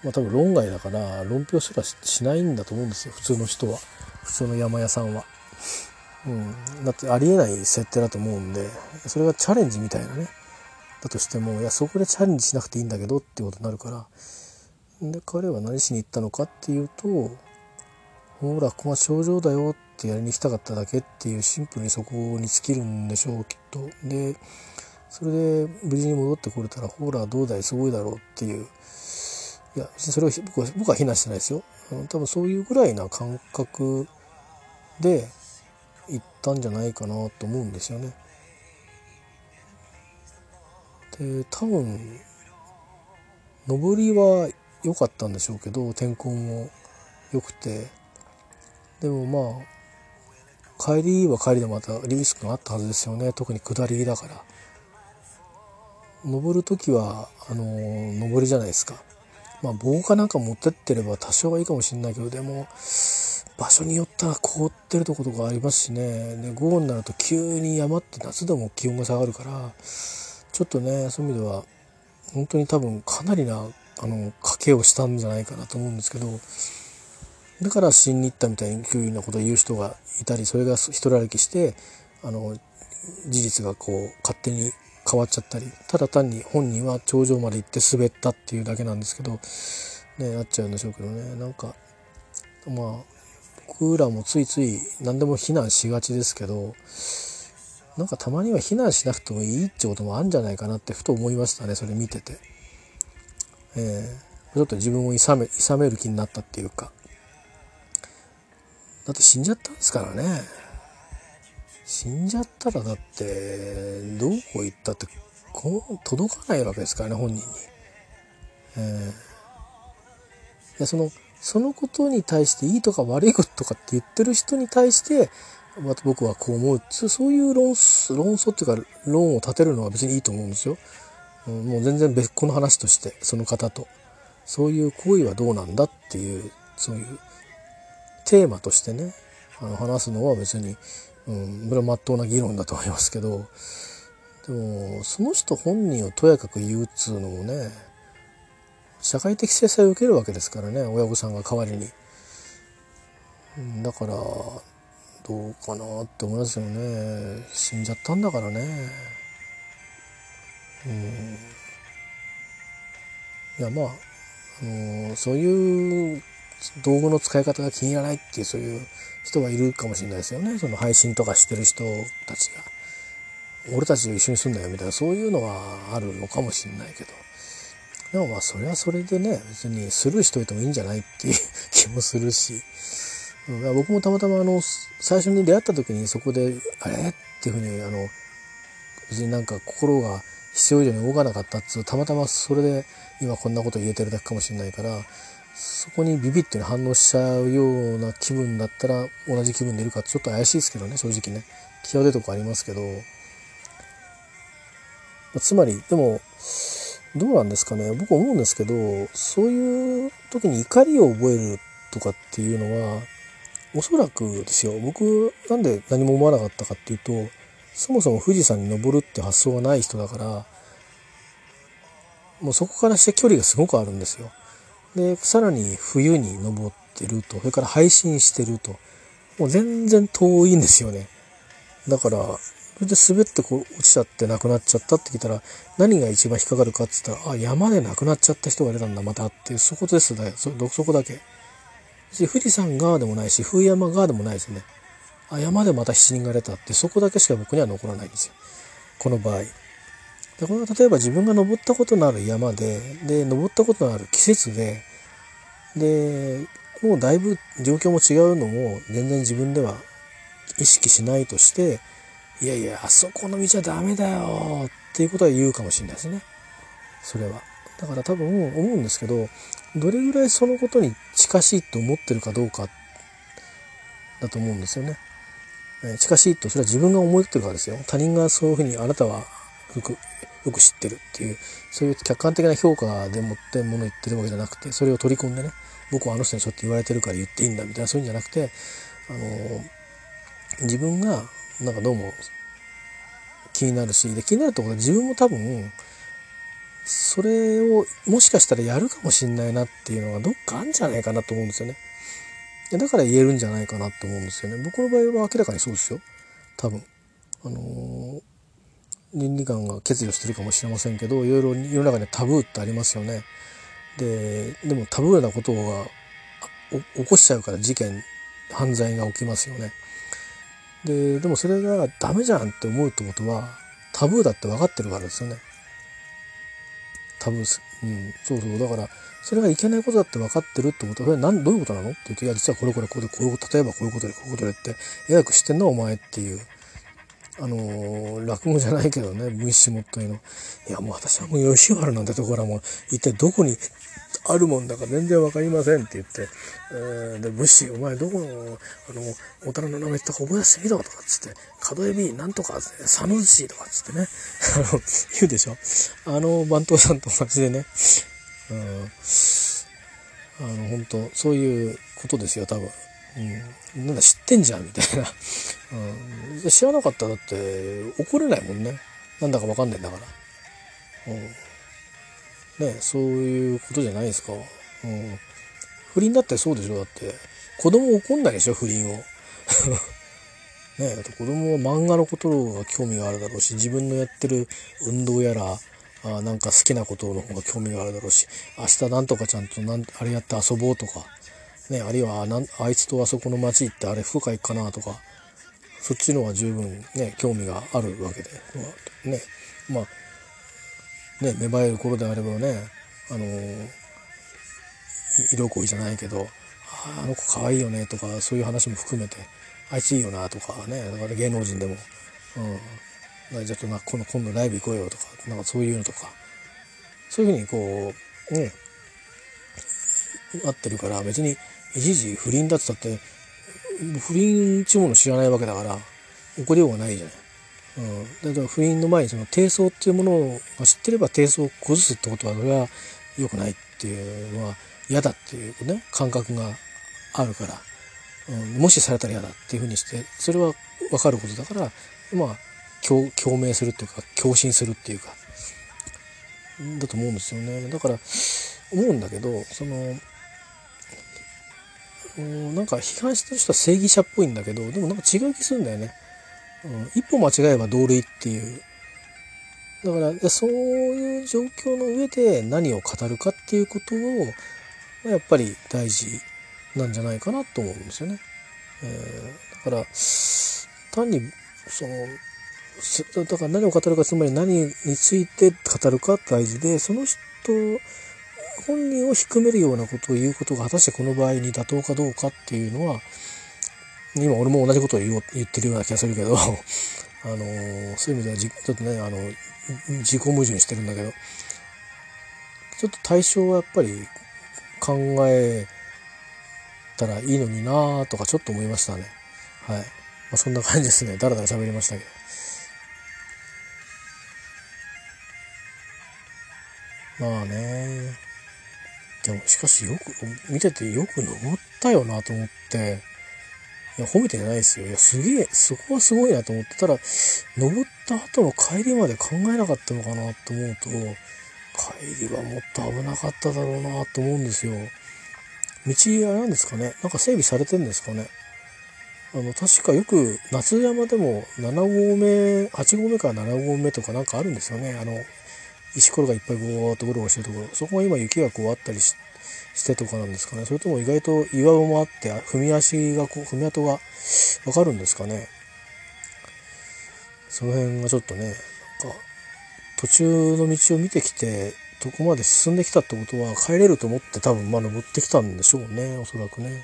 まあ多分論外だから論評すらしないんだと思うんですよ普通の人は。普通の山屋さんは。うん、だってありえない設定だと思うんでそれがチャレンジみたいなね。だとしてもいやそこでチャレンジしなくていいんだけどっていうことになるからで彼は何しに行ったのかっていうとほらここが症状だよってやりに来たかっただけっていうシンプルにそこに尽きるんでしょうきっと。でそれで無事に戻ってこれたらほらどうだい？すごいだろうっていういやそれを僕は僕は非難してないですよ多分そういうぐらいな感覚で行ったんじゃないかなと思うんですよね。で多分上りは良かったんでしょうけど天候も良くて。でもまあ帰りは帰りでまたリスクがあったはずですよね。特に下りだから。登る時はあの上りじゃないですか。まあ棒かなんか持ってってれば多少はいいかもしれないけどでも場所によったら凍ってるとことかありますしね。で午後になると急に山って夏でも気温が下がるからちょっとねそういう意味では本当に多分かなりなあの賭けをしたんじゃないかなと思うんですけどだから死に行ったみたいに急なことを言う人がいたりそれが一人歩きしてあの事実がこう勝手に変わっちゃったりただ単に本人は頂上まで行って滑ったっていうだけなんですけどねなっちゃうんでしょうけどね。なんかまあ僕らもついつい何でも非難しがちですけどなんかたまには非難しなくてもいいってこともあるんじゃないかなってふと思いましたねそれ見てて、えー、ちょっと自分をいさめいさめる気になったっていうかだって死んじゃったんですからね死んじゃったらだってどこ行ったってこう届かないわけですからね本人に。えー、いやそのそのことに対していいとか悪いこととかって言ってる人に対してまた僕はこう思うそういう論論争っていうか論を立てるのは別にいいと思うんですよ。もう全然別個の話としてその方と。そういう行為はどうなんだっていうそういうテーマとしてねあの話すのは別に、うん、これは真っ当な議論だと思いますけどでもその人本人をとやかく言うっつうのもね社会的制裁を受けるわけですからね親御さんが代わりに。だからどうかなって思いますよね。死んじゃったんだからね。うん。いやまあ、あのそういう道具の使い方が気に入らないっていうそういう人はいるかもしれないですよね。その配信とかしてる人たちが。俺たちと一緒に住んだよみたいな。そういうのはあるのかもしれないけど。でもまあそれはそれでね別にスルーしといてもいいんじゃないっていう気もするし。うん、僕もたまたまあの最初に出会った時にそこであれ？っていうふうにあの別になんか心が必要以上に動かなかったっつうたまたまそれで今こんなこと言えてるだけかもしれないからそこにビビッと反応しちゃうような気分だったら同じ気分でいるかちょっと怪しいですけどね正直ね。際どいとこありますけど。つまりでもどうなんですかね。僕思うんですけどそういう時に怒りを覚えるとかっていうのはおそらくですよ。僕なんで何も思わなかったかっていうとそもそも富士山に登るって発想がない人だからもうそこからして距離がすごくあるんですよ。でさらに冬に登ってるとそれから配信してるともう全然遠いんですよね。だからそれで滑ってこう落ちちゃって亡くなっちゃったって聞いたら何が一番引っかかるかって言ったらあ山で亡くなっちゃった人が出たんだまたっていうそこですだよそそこだけ。富士山側でもないし、冬山側でもないですね。山でまた7人が出たって、そこだけしか僕には残らないんですよ。この場合。でこれは例えば自分が登ったことのある山で、で、登ったことのある季節で、で、もうだいぶ状況も違うのも全然自分では意識しないとして、いやいや、あそこの道はダメだよっていうことは言うかもしれないですね。それは。だから多分思うんですけど、どれぐらいそのことに近しいと思ってるかどうかだと思うんですよね。え、近しいとそれは自分が思ってるからですよ。他人がそういうふうにあなたはよくよく知ってるっていうそういう客観的な評価でもってもの言ってるわけじゃなくてそれを取り込んでね僕はあの人にそうやって言われてるから言っていいんだみたいなそういうんじゃなくてあの自分がなんかどうも気になるしで気になるところ自分も多分それをもしかしたらやるかもしんないなっていうのがどっかあるんじゃないかなと思うんですよね。だから言えるんじゃないかなと思うんですよね。僕の場合は明らかにそうですよ。多分。あのー、倫理観が欠如してるかもしれませんけど、いろいろ世の中にはタブーってありますよね。で、でもタブーなことが起こしちゃうから事件、犯罪が起きますよね。で、でもそれがダメじゃんって思うってことは、タブーだって分かってるからですよね。多分、うん、そうそうだからそれがいけないことだって分かってるってことはそれ何どういうことなの？って言って「いや実はこれこれこれこういう例えばこういうことでこういうことで」ってえらく知ってんなお前っていう。あのー、落語じゃないけどね、無意識もっといの。いや、もう私はもう吉原なんてところはもう、一体どこにあるもんだか全然わかりませんって言って、えー、で、武士、お前どこの、あの、お寺の名前とか覚え出してみろとかっつって、角エビなんとか、佐野寿司とかっつってね、あの、言うでしょ？あの、番頭さんと同じでね、うん、あの、本当そういうことですよ、多分。うん、なんだ知ってんじゃんみたいな、うん、知らなかったらだって怒れないもんねなんだかわかんないんだから、うんね、そういうことじゃないですか。うん。不倫だってそうでしょだって。子供怒んないでしょ不倫を。ねだって子供は漫画のことが興味があるだろうし、自分のやってる運動やら、あなんか好きなことの方が興味があるだろうし、明日なんとかちゃんとなんあれやって遊ぼうとか、ね、あるいはなんあいつとあそこの街行ってあれ服か行くかなとか、そっちの方が十分ね、興味があるわけで、ね、まあ、ね、芽生える頃であればね、あの色恋じゃないけど、あの子可愛いよねとか、そういう話も含めて、あいついいよなとかね、だから芸能人でも、うん、ちょっとな、今度今度ライブ行こうよとか、なんかそういうのとか、そういうふうにこう、ね、なってるから別に一時不倫だってたって、不倫ちゅうもの知らないわけだから、怒りようがないじゃない。うん、だから不倫の前にその低層っていうものを知ってれば低層を崩すってことはそれは良くないっていうのは嫌だっていうね感覚があるから、うん、もしされたら嫌だっていうふうにしてそれは分かることだからまあ共鳴するっていうか共振するっていうかだと思うんですよねだから思うんだけどそのなんか批判してる人は正義者っぽいんだけどでもなんか違う気するんだよね。うん、一歩間違えば同類っていう。だからそういう状況の上で何を語るかっていうことをやっぱり大事なんじゃないかなと思うんですよね。えー、だから単にそのだから何を語るかつまり何について語るか大事でその人本人を低めるようなことを言うことが果たしてこの場合に妥当かどうかっていうのは今俺も同じことを言言ってるような気がするけど あのそういう意味ではちょっとねあの自己矛盾してるんだけどちょっと対象はやっぱり考えたらいいのになとかちょっと思いましたね。はい、まあ、そんな感じですね。だらだら喋りましたけど。まあねでもしかしよく見ててよく登ったよなと思っていや、褒めてないですよ。いや、すげえ、そこはすごいなと思ってたら、登った後の帰りまで考えなかったのかなと思うと、帰りはもっと危なかっただろうなと思うんですよ。道あれなんですかね？なんか整備されてんですかね？あの、確かよく夏山でも7合目、8合目から7合目とかなんかあるんですよね。あの、石ころがいっぱいゴーっとゴロゴロしてるところ。そこが今雪がこうあったりして、とかなんですかね。それとも意外と岩場もあって踏み足がこう踏み跡がわかるんですかね。その辺がちょっとねなんか途中の道を見てきてどこまで進んできたってことは帰れると思って多分まあ登ってきたんでしょうね。おそらくね。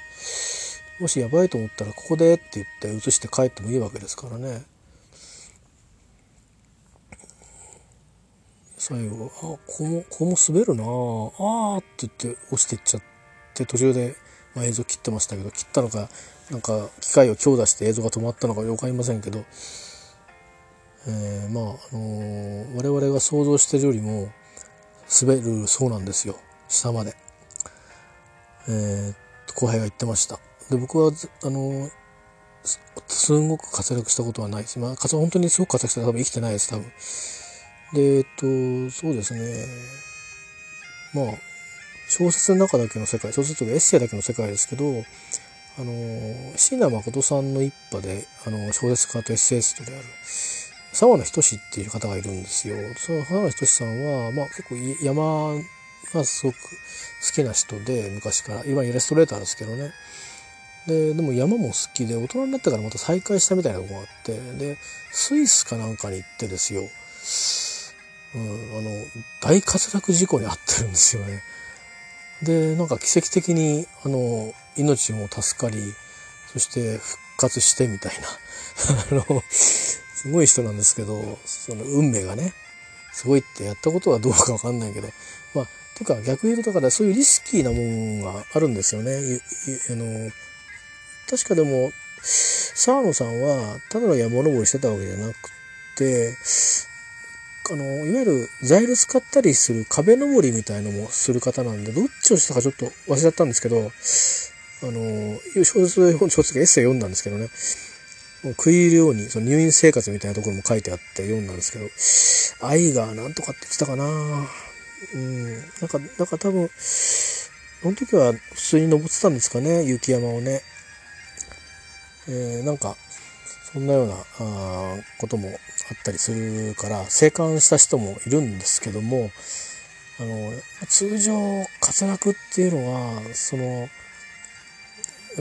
もしやばいと思ったらここでって言って移して帰ってもいいわけですからね。最後、あ、ここも、ここも滑るなああって言って落ちていっちゃって途中で、まあ、映像切ってましたけど、切ったのか、なんか機械を強打して映像が止まったのかよくわかりませんけど、えー、まあ、あのー、我々が想像してるよりも滑るそうなんですよ。下まで。えー、後輩が言ってました。で、僕は、あのー、すんごく活躍したことはないです。まあ、本当にすごく活躍したら多分生きてないです、多分。で、えっと、そうですね。まあ、小説の中だけの世界、小説というかエッセイだけの世界ですけど、あの、椎名誠さんの一派で、あの、小説家とエッセイストである、沢野仁っていう方がいるんですよ。沢野仁さんは、まあ結構山がすごく好きな人で、昔から、今イラストレーターですけどね。で、でも山も好きで、大人になってからまた再会したみたいなとこがあって、で、スイスかなんかに行ってですよ。うん、あの、大滑落事故に遭ってるんですよね。で、なんか奇跡的に、あの、命も助かり、そして復活してみたいな。あの、すごい人なんですけど、その運命がね、すごいってやったことはどうかわかんないけど、まあ、とか逆に言うとだからそういうリスキーなもんがあるんですよね。あの確かでも沢野さんはただの山登りしてたわけじゃなくてあのいわゆるザイル使ったりする壁登りみたいのもする方なんでどっちをしたかちょっと忘れちゃったんですけどあの小説小説エッセイ読んだんですけどね。食い入るようにその入院生活みたいなところも書いてあって読んだんですけど愛がなんとかって言ってたかな。うん、なんか、なんか多分、その時は普通に登ってたんですかね、雪山をね。えー、なんか、そんなようなあこともあったりするから、生還した人もいるんですけども、あの、通常、滑落っていうのは、その、や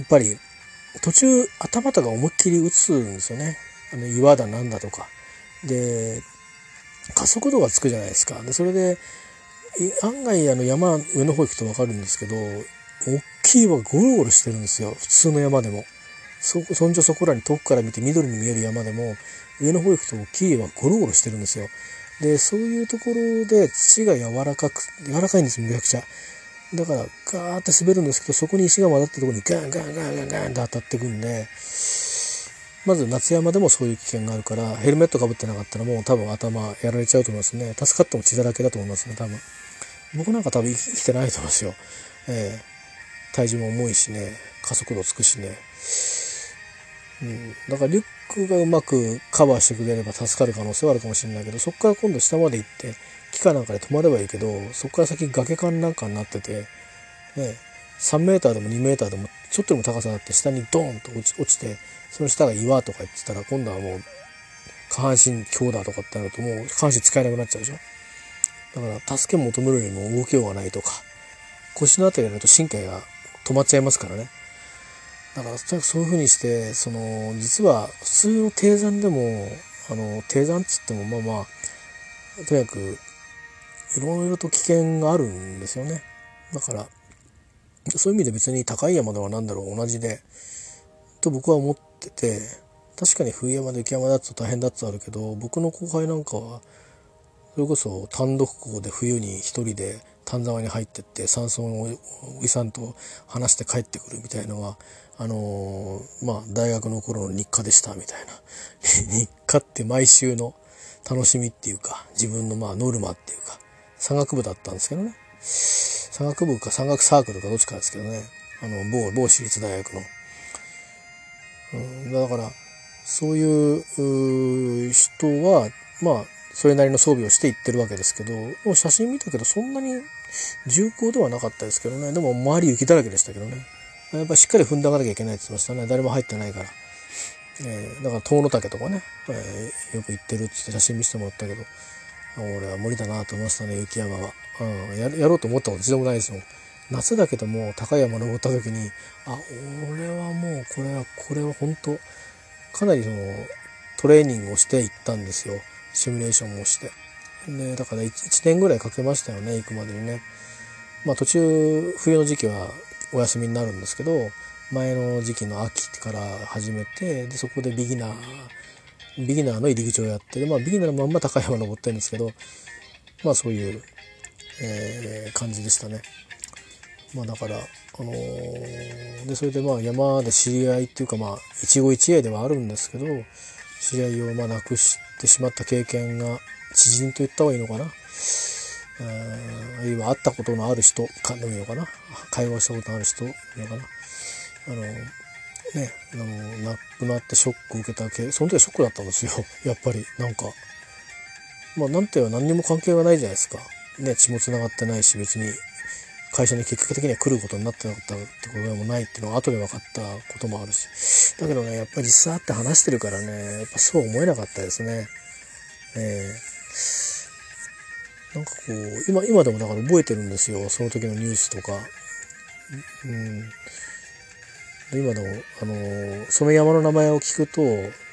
っぱり、途中、頭とか思いっきり打つんですよね。あの岩だなんだとか。で、加速度がつくじゃないですか。で、それで、案外あの山上の方行くと分かるんですけど大きい岩がゴロゴロしてるんですよ普通の山でもそそんじょそこらに遠くから見て緑に見える山でも上の方行くと大きい岩がゴロゴロしてるんですよでそういうところで土が柔らかく柔らかいんですめちゃくちゃだからガーって滑るんですけどそこに石が混ざったところにガンガンガンガンガンって当たってくんでまず夏山でもそういう危険があるからヘルメットかぶってなかったらもう多分頭やられちゃうと思いますね助かっても血だらけだと思いますね多分。僕なんか多分生きてないと思うんですよ。えー、体重も重いしね、加速度つくしね。うん、だからリュックがうまくカバーしてくれれば助かる可能性はあるかもしれないけど、そこから今度下まで行って、機械なんかで止まればいいけど、そこから先崖間なんかになってて、ね、3メーターでも2メーターでもちょっとでも高さがあって下にドーンと落ち落ちて、その下が岩とか言ってたら今度はもう下半身強打とかってなるともう下半身使えなくなっちゃうでしょ。だから助け求めるにも動きようがないとか腰の辺りやると神経が止まっちゃいますからねだからそういうふうにしてその実は普通の低山でもあの低山っつってもまあまあとにかくいろいろと危険があるんですよね。だからそういう意味で別に高い山では何だろう同じでと僕は思ってて確かに冬山で雪山だと大変だってあるけど僕の後輩なんかはそれこそ単独校で冬に一人で丹沢に入ってって山村のおじさんと話して帰ってくるみたいなのはあのー、まあ大学の頃の日課でしたみたいな 日課って毎週の楽しみっていうか自分のまあノルマっていうか山岳部だったんですけどね山岳部か山岳サークルかどっちかですけどねあの某某私立大学の、うん、だからそういう人はまあそれなりの装備をしていってるわけですけど、もう写真見たけどそんなに重厚ではなかったですけどね。でも周り雪だらけでしたけどね。やっぱしっかり踏んでかなきゃいけないって言ってましたね。誰も入ってないから。えー、だから遠野岳とかね、えー、よく行ってるってって写真見せてもらったけど、俺は無理だなと思いましたね、雪山は。うん、ややろうと思ったこと一度もないですよ。夏だけども高い山登った時に、あ、俺はもうこれは、これは本当かなりそのトレーニングをしていったんですよ。シミュレーションもして。で、だから 1, 1年ぐらいかけましたよね、行くまでにね。まあ途中、冬の時期はお休みになるんですけど、前の時期の秋から始めて、で、そこでビギナー、ビギナーの入り口をやって、で、まあビギナーのまんま高い山登ってるんですけど、まあそういう、えー、感じでしたね。まあだから、あのー、で、それでまあ山で知り合いっていうかまあ一期一会ではあるんですけど、知り合いをまあ亡くしてしまった経験が知人と言った方がいいのかな。あるいは会ったことのある人かでもいいのかな？会話したことのある人でいいのかな？あの、ね、あの、亡くなってショックを受けたけ、その時はショックだったんですよ。やっぱり、なんか。まあ、なんていう何にも関係がないじゃないですか。ね、血も繋がってないし、別に会社に結果的には来ることになってなかったってことでもないっていうのが後で分かったこともあるし。だけどね、やっぱり実際会って話してるからね、やっぱそう思えなかったですね。えー、なんかこう、今、今でもだから覚えてるんですよ。その時のニュースとか。うん。今でも、あのー、その山の名前を聞くと、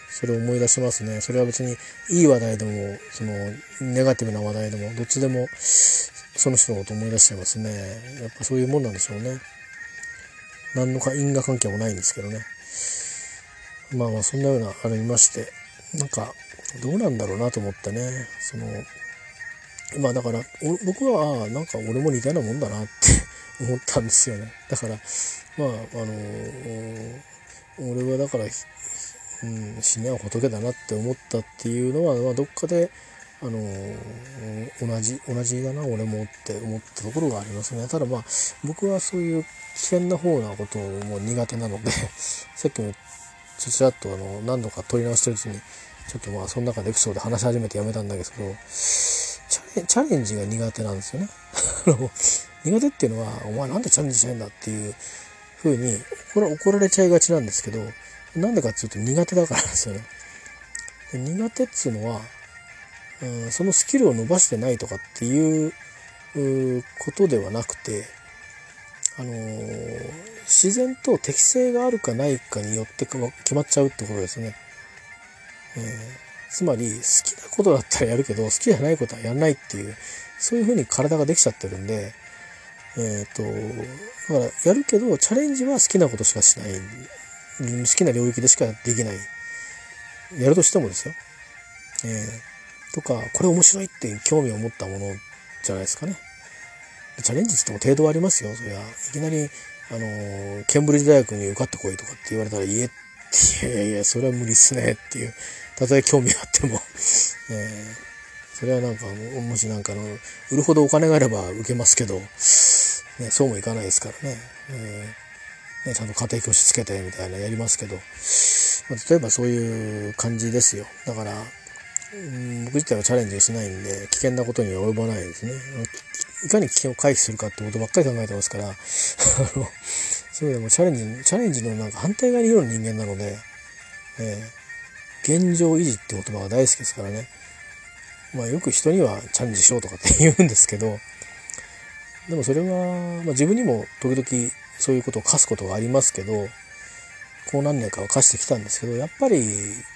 それを思い出しますね。それは別にいい話題でも、その、ネガティブな話題でも、どっちでも、その人のこと思い出しちゃいますね。やっぱそういうもんなんでしょうね。何のか因果関係もないんですけどね。まあまあ、そんなような、あれ見まして、なんか、どうなんだろうなと思ってね。その、まあだから、僕は、なんか俺も似たようなもんだなって 思ったんですよね。だから、まあ、あの俺はだから、うん、死ねは仏だなって思ったっていうのは、まあ、どっかで、あの同じ同じだな俺もって思ったところがありますねただまあ僕はそういう危険な方なことをもう苦手なので さっきもちらっとあの何度か撮り直してるうちにちょっとまあその中でエピソード話し始めてやめたんだけどチャレンジが苦手なんですよね 苦手っていうのはお前なんでチャレンジしないんだっていうふうに怒られちゃいがちなんですけどなんでかっていうと苦手だからですよね。苦手っつうのは、うん、そのスキルを伸ばしてないとかっていうことではなくて、あのー、自然と適性があるかないかによって決まっちゃうってことですね。えー、つまり好きなことだったらやるけど好きじゃないことはやらないっていうそういうふうに体ができちゃってるんで、えっ、ー、とだからやるけどチャレンジは好きなことしかしない好きな領域でしかできない。やるとしてもですよ。えー、とか、これ面白いって興味を持ったものじゃないですかね。チャレンジっても程度はありますよ。そりゃ、いきなり、あの、ケンブリッジ大学に受かってこいとかって言われたら、いえ、っていやいや、それは無理っすねっていう、たとえ興味あっても、えー、それはなんか、もしなんかの、売るほどお金があれば受けますけど、ね、そうもいかないですからね。えーね、ちゃんと家庭教師つけてみたいなやりますけど、まあ、例えばそういう感じですよ。だから、僕自体はチャレンジしないんで、危険なことには及ばないですね。いかに危険を回避するかってことばっかり考えてますから、あの、そういうのもチャレンジ、チャレンジのなんか反対側にいる人間なので、えー、現状維持って言葉が大好きですからね。まあよく人にはチャレンジしようとかって言うんですけど、でもそれは、まあ、自分にも時々そういうことを課すことがありますけど、こう何年かは課してきたんですけど、やっぱり、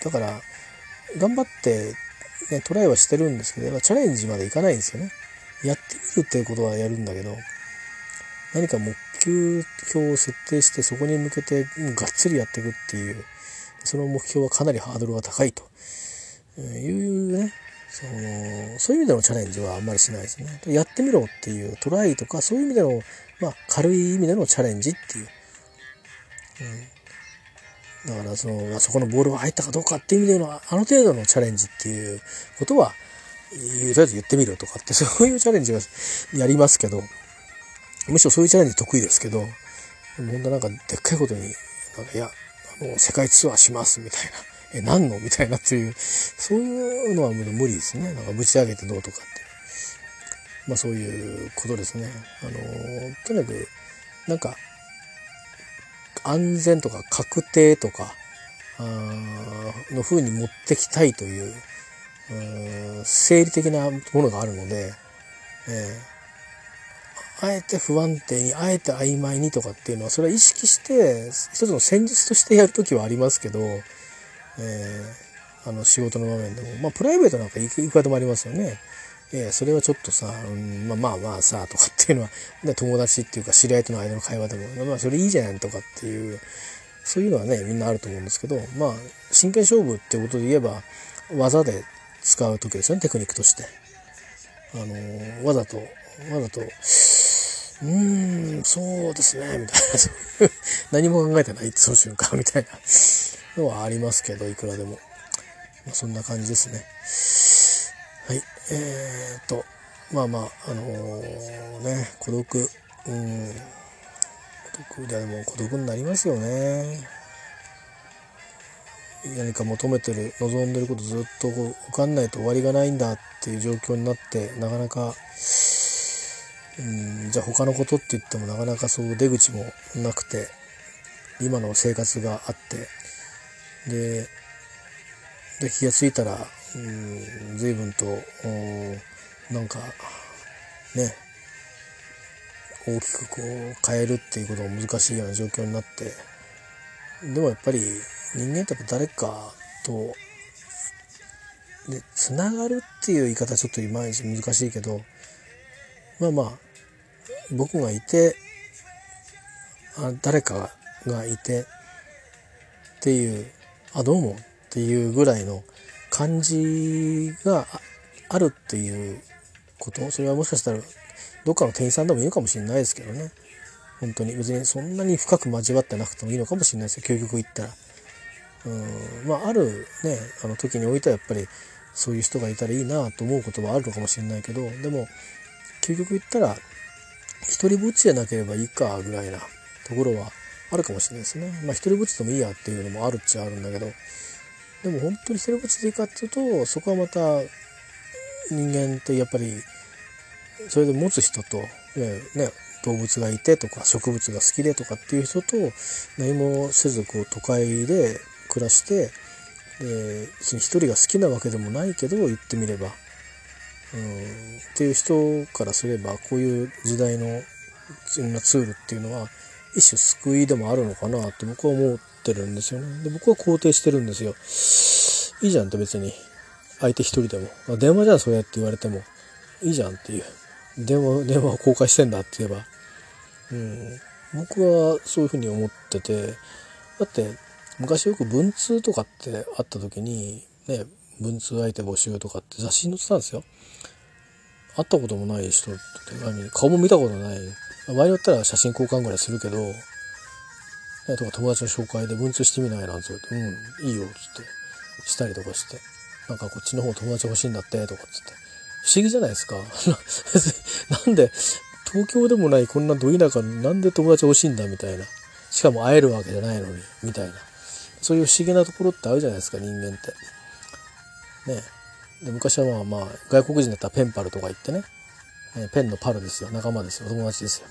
だから、頑張って、ね、トライはしてるんですけど、やっぱチャレンジまでいかないんですよね。やってみるっていうことはやるんだけど、何か目標を設定してそこに向けてがっつりやっていくっていう、その目標はかなりハードルが高いというね、そのそういう意味でのチャレンジはあんまりしないですね。やってみろっていうトライとかそういう意味でのまあ、軽い意味でのチャレンジっていう。うん、だからその、あそこのボールが入ったかどうかっていう意味での、あの程度のチャレンジっていうことは、とりあえず言ってみるとかって、そういうチャレンジはやりますけど、むしろそういうチャレンジ得意ですけど、本当なんかでっかいことに、なんかいや、の、世界ツアーしますみたいな。え、何のみたいなっていう、そういうのは無理ですね。なんかぶち上げてどうとかって。まあそういうことですね。あの、とにかく、なんか、安全とか確定とか、の風に持ってきたいという、う生理的なものがあるので、えー、あえて不安定に、あえて曖昧にとかっていうのは、それは意識して、一つの戦術としてやるときはありますけど、えー、あの仕事の場面でも、まあプライベートなんかいくらでもありますよね。えそれはちょっとさ、うん、まあまあまあさ、とかっていうのは、ね友達っていうか知り合いとの間の会話でも、まあそれいいじゃんとかっていう、そういうのはね、みんなあると思うんですけど、まあ、真剣勝負ってことで言えば、技で使う時ですよね、テクニックとして。あの、わざと、わざと、うーん、そうですね、みたいな、何も考えてない、その瞬間、みたいなのはありますけど、いくらでも。まあ、そんな感じですね。はい。えー、っと、まあまあ、あのー、ね、孤独、うん、孤独でも孤独になりますよね。何か求めてる、望んでることずっと分かんないと終わりがないんだっていう状況になって、なかなか、うん、じゃあ他のことって言ってもなかなかそう出口もなくて、今の生活があって、で、で気がついたらうん、随分と、なんか、ね、大きくこう変えるっていうことが難しいような状況になって、でもやっぱり人間ってやっぱ誰かとでつながるっていう言い方ちょっといまいち難しいけどまあまあ僕がいてあ誰かがいてっていうあどうもっていうぐらいの感じがあるっていうこと？それはもしかしたらどっかの店員さんでもいいのかもしれないですけどね。本当に。別にそんなに深く交わってなくてもいいのかもしれないですよ究極言ったら。うん。まああるねあの時においてはやっぱりそういう人がいたらいいなと思うことはあるのかもしれないけどでも究極言ったら一人ぼっちじゃなければいいかぐらいなところはあるかもしれないですね。まあ一人ぼっちでもいいやっていうのもあるっちゃあるんだけどでも本当に一人ぼっちでいいかっていうとそこはまた人間ってやっぱりそれで持つ人とねね動物がいてとか植物が好きでとかっていう人と何もせずこう都会で暮らしてで一人が好きなわけでもないけど言ってみれば、うん、っていう人からすればこういう時代のいろんなツールっていうのは一種救いでもあるのかなって僕は思ってるんですよね。で僕は肯定してるんですよ。いいじゃんって別に相手一人でも。電話じゃんそうやって言われてもいいじゃんっていう。電話、電話を公開してんだって言えば。うん。僕はそういうふうに思ってて、だって昔よく文通とかってあった時に、ね、文通相手募集とかって雑誌に載ってたんですよ。会ったこともない人って、顔も見たことない。場合によったら写真交換ぐらいするけど、ね、とか友達の紹介で文通してみないなんて言うと、うん、いいよ、っつって、したりとかして、なんかこっちの方友達欲しいんだって、とかっつって。不思議じゃないですか。なんで、東京でもないこんなど田舎なんで友達欲しいんだみたいな。しかも会えるわけじゃないのに、みたいな。そういう不思議なところってあるじゃないですか人間って。ね。で昔はまあまあ外国人だったらペンパルとか言ってね、え、ペンのパルですよ。仲間ですよ。友達ですよ。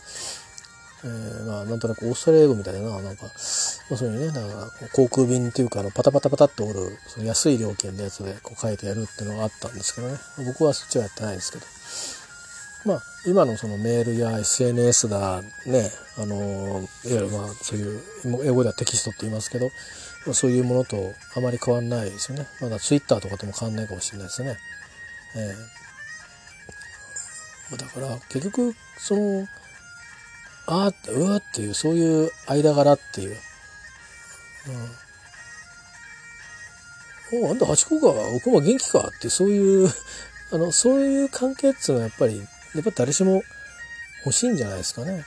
えー、まあなんとなくオーストラリア語みたいな。なんか、まあ、そういうねだから航空便っていうかあのパタパタパタって折るその安い料金のやつでこう書いてやるっていうのがあったんですけどね。僕はそっちはやってないですけど。まあ、今のそのメールや SNS だね、あのいわゆるまあそういう英語ではテキストって言いますけど、まあそういうものとあまり変わんないですよね。まだツイッターとかとも変わんないかもしれないですね。えー、だから結局そのあーってうわっていうそういう間柄っていう。うん、おあんた八個か僕も元気かってそういう あのそういう関係っていうのはやっぱりやっぱ誰しも欲しいんじゃないですかね。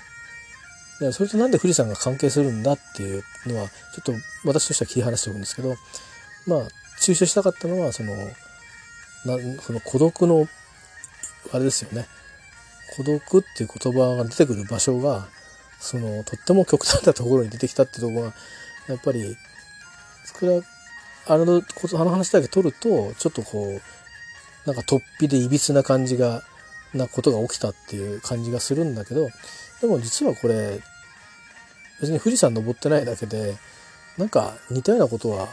でそれとなんで富士山が関係するんだっていうのはちょっと私としては切り離しておくんですけどまあ抽象したかったのはそのなその孤独のあれですよね。孤独っていう言葉が出てくる場所がそのとっても極端なところに出てきたっていうところがやっぱりそれはあのあの話だけ取るとちょっとこうなんか突飛でいびつな感じがなことが起きたっていう感じがするんだけどでも実はこれ別に富士山登ってないだけでなんか似たようなことは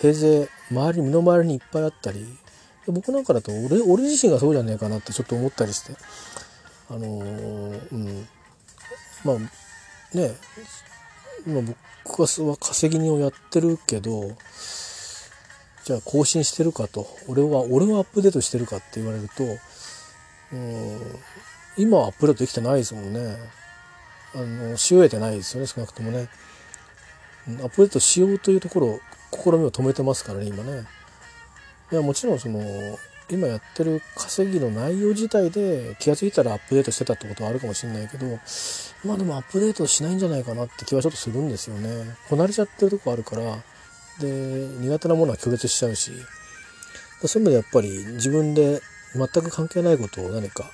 平成周り身の回りにいっぱいあったり僕なんかだと俺俺自身がそうじゃねえかなってちょっと思ったりしてあのー、うん。まあね今僕は稼ぎ人をやってるけどじゃあ更新してるかと俺は俺はアップデートしてるかって言われるとうん今はアップデートできてないですもんね。あのし終えてないですよね少なくともね。アップデートしようというところを試みを止めてますからね今ね。いやもちろんその今やってる稼ぎの内容自体で気が付いたらアップデートしてたってことはあるかもしれないけどまあでもアップデートしないんじゃないかなって気はちょっとするんですよね。こなれちゃってるとこあるからで苦手なものは拒絶しちゃうし。そういう意味でやっぱり自分で全く関係ないことを何か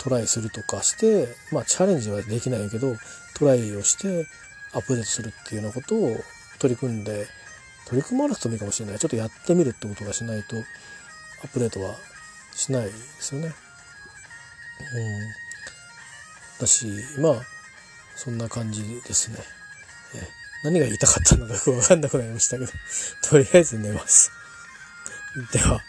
トライするとかして、まあチャレンジはできないけど、トライをしてアップデートするっていうようなことを取り組んで、取り組まなくてもいいかもしれない。ちょっとやってみるってことがしないと、アップデートはしないですよね。うん。だし、まあ、そんな感じですね。何が言いたかったのかよくわかんなくなりましたけど、とりあえず寝ます。では。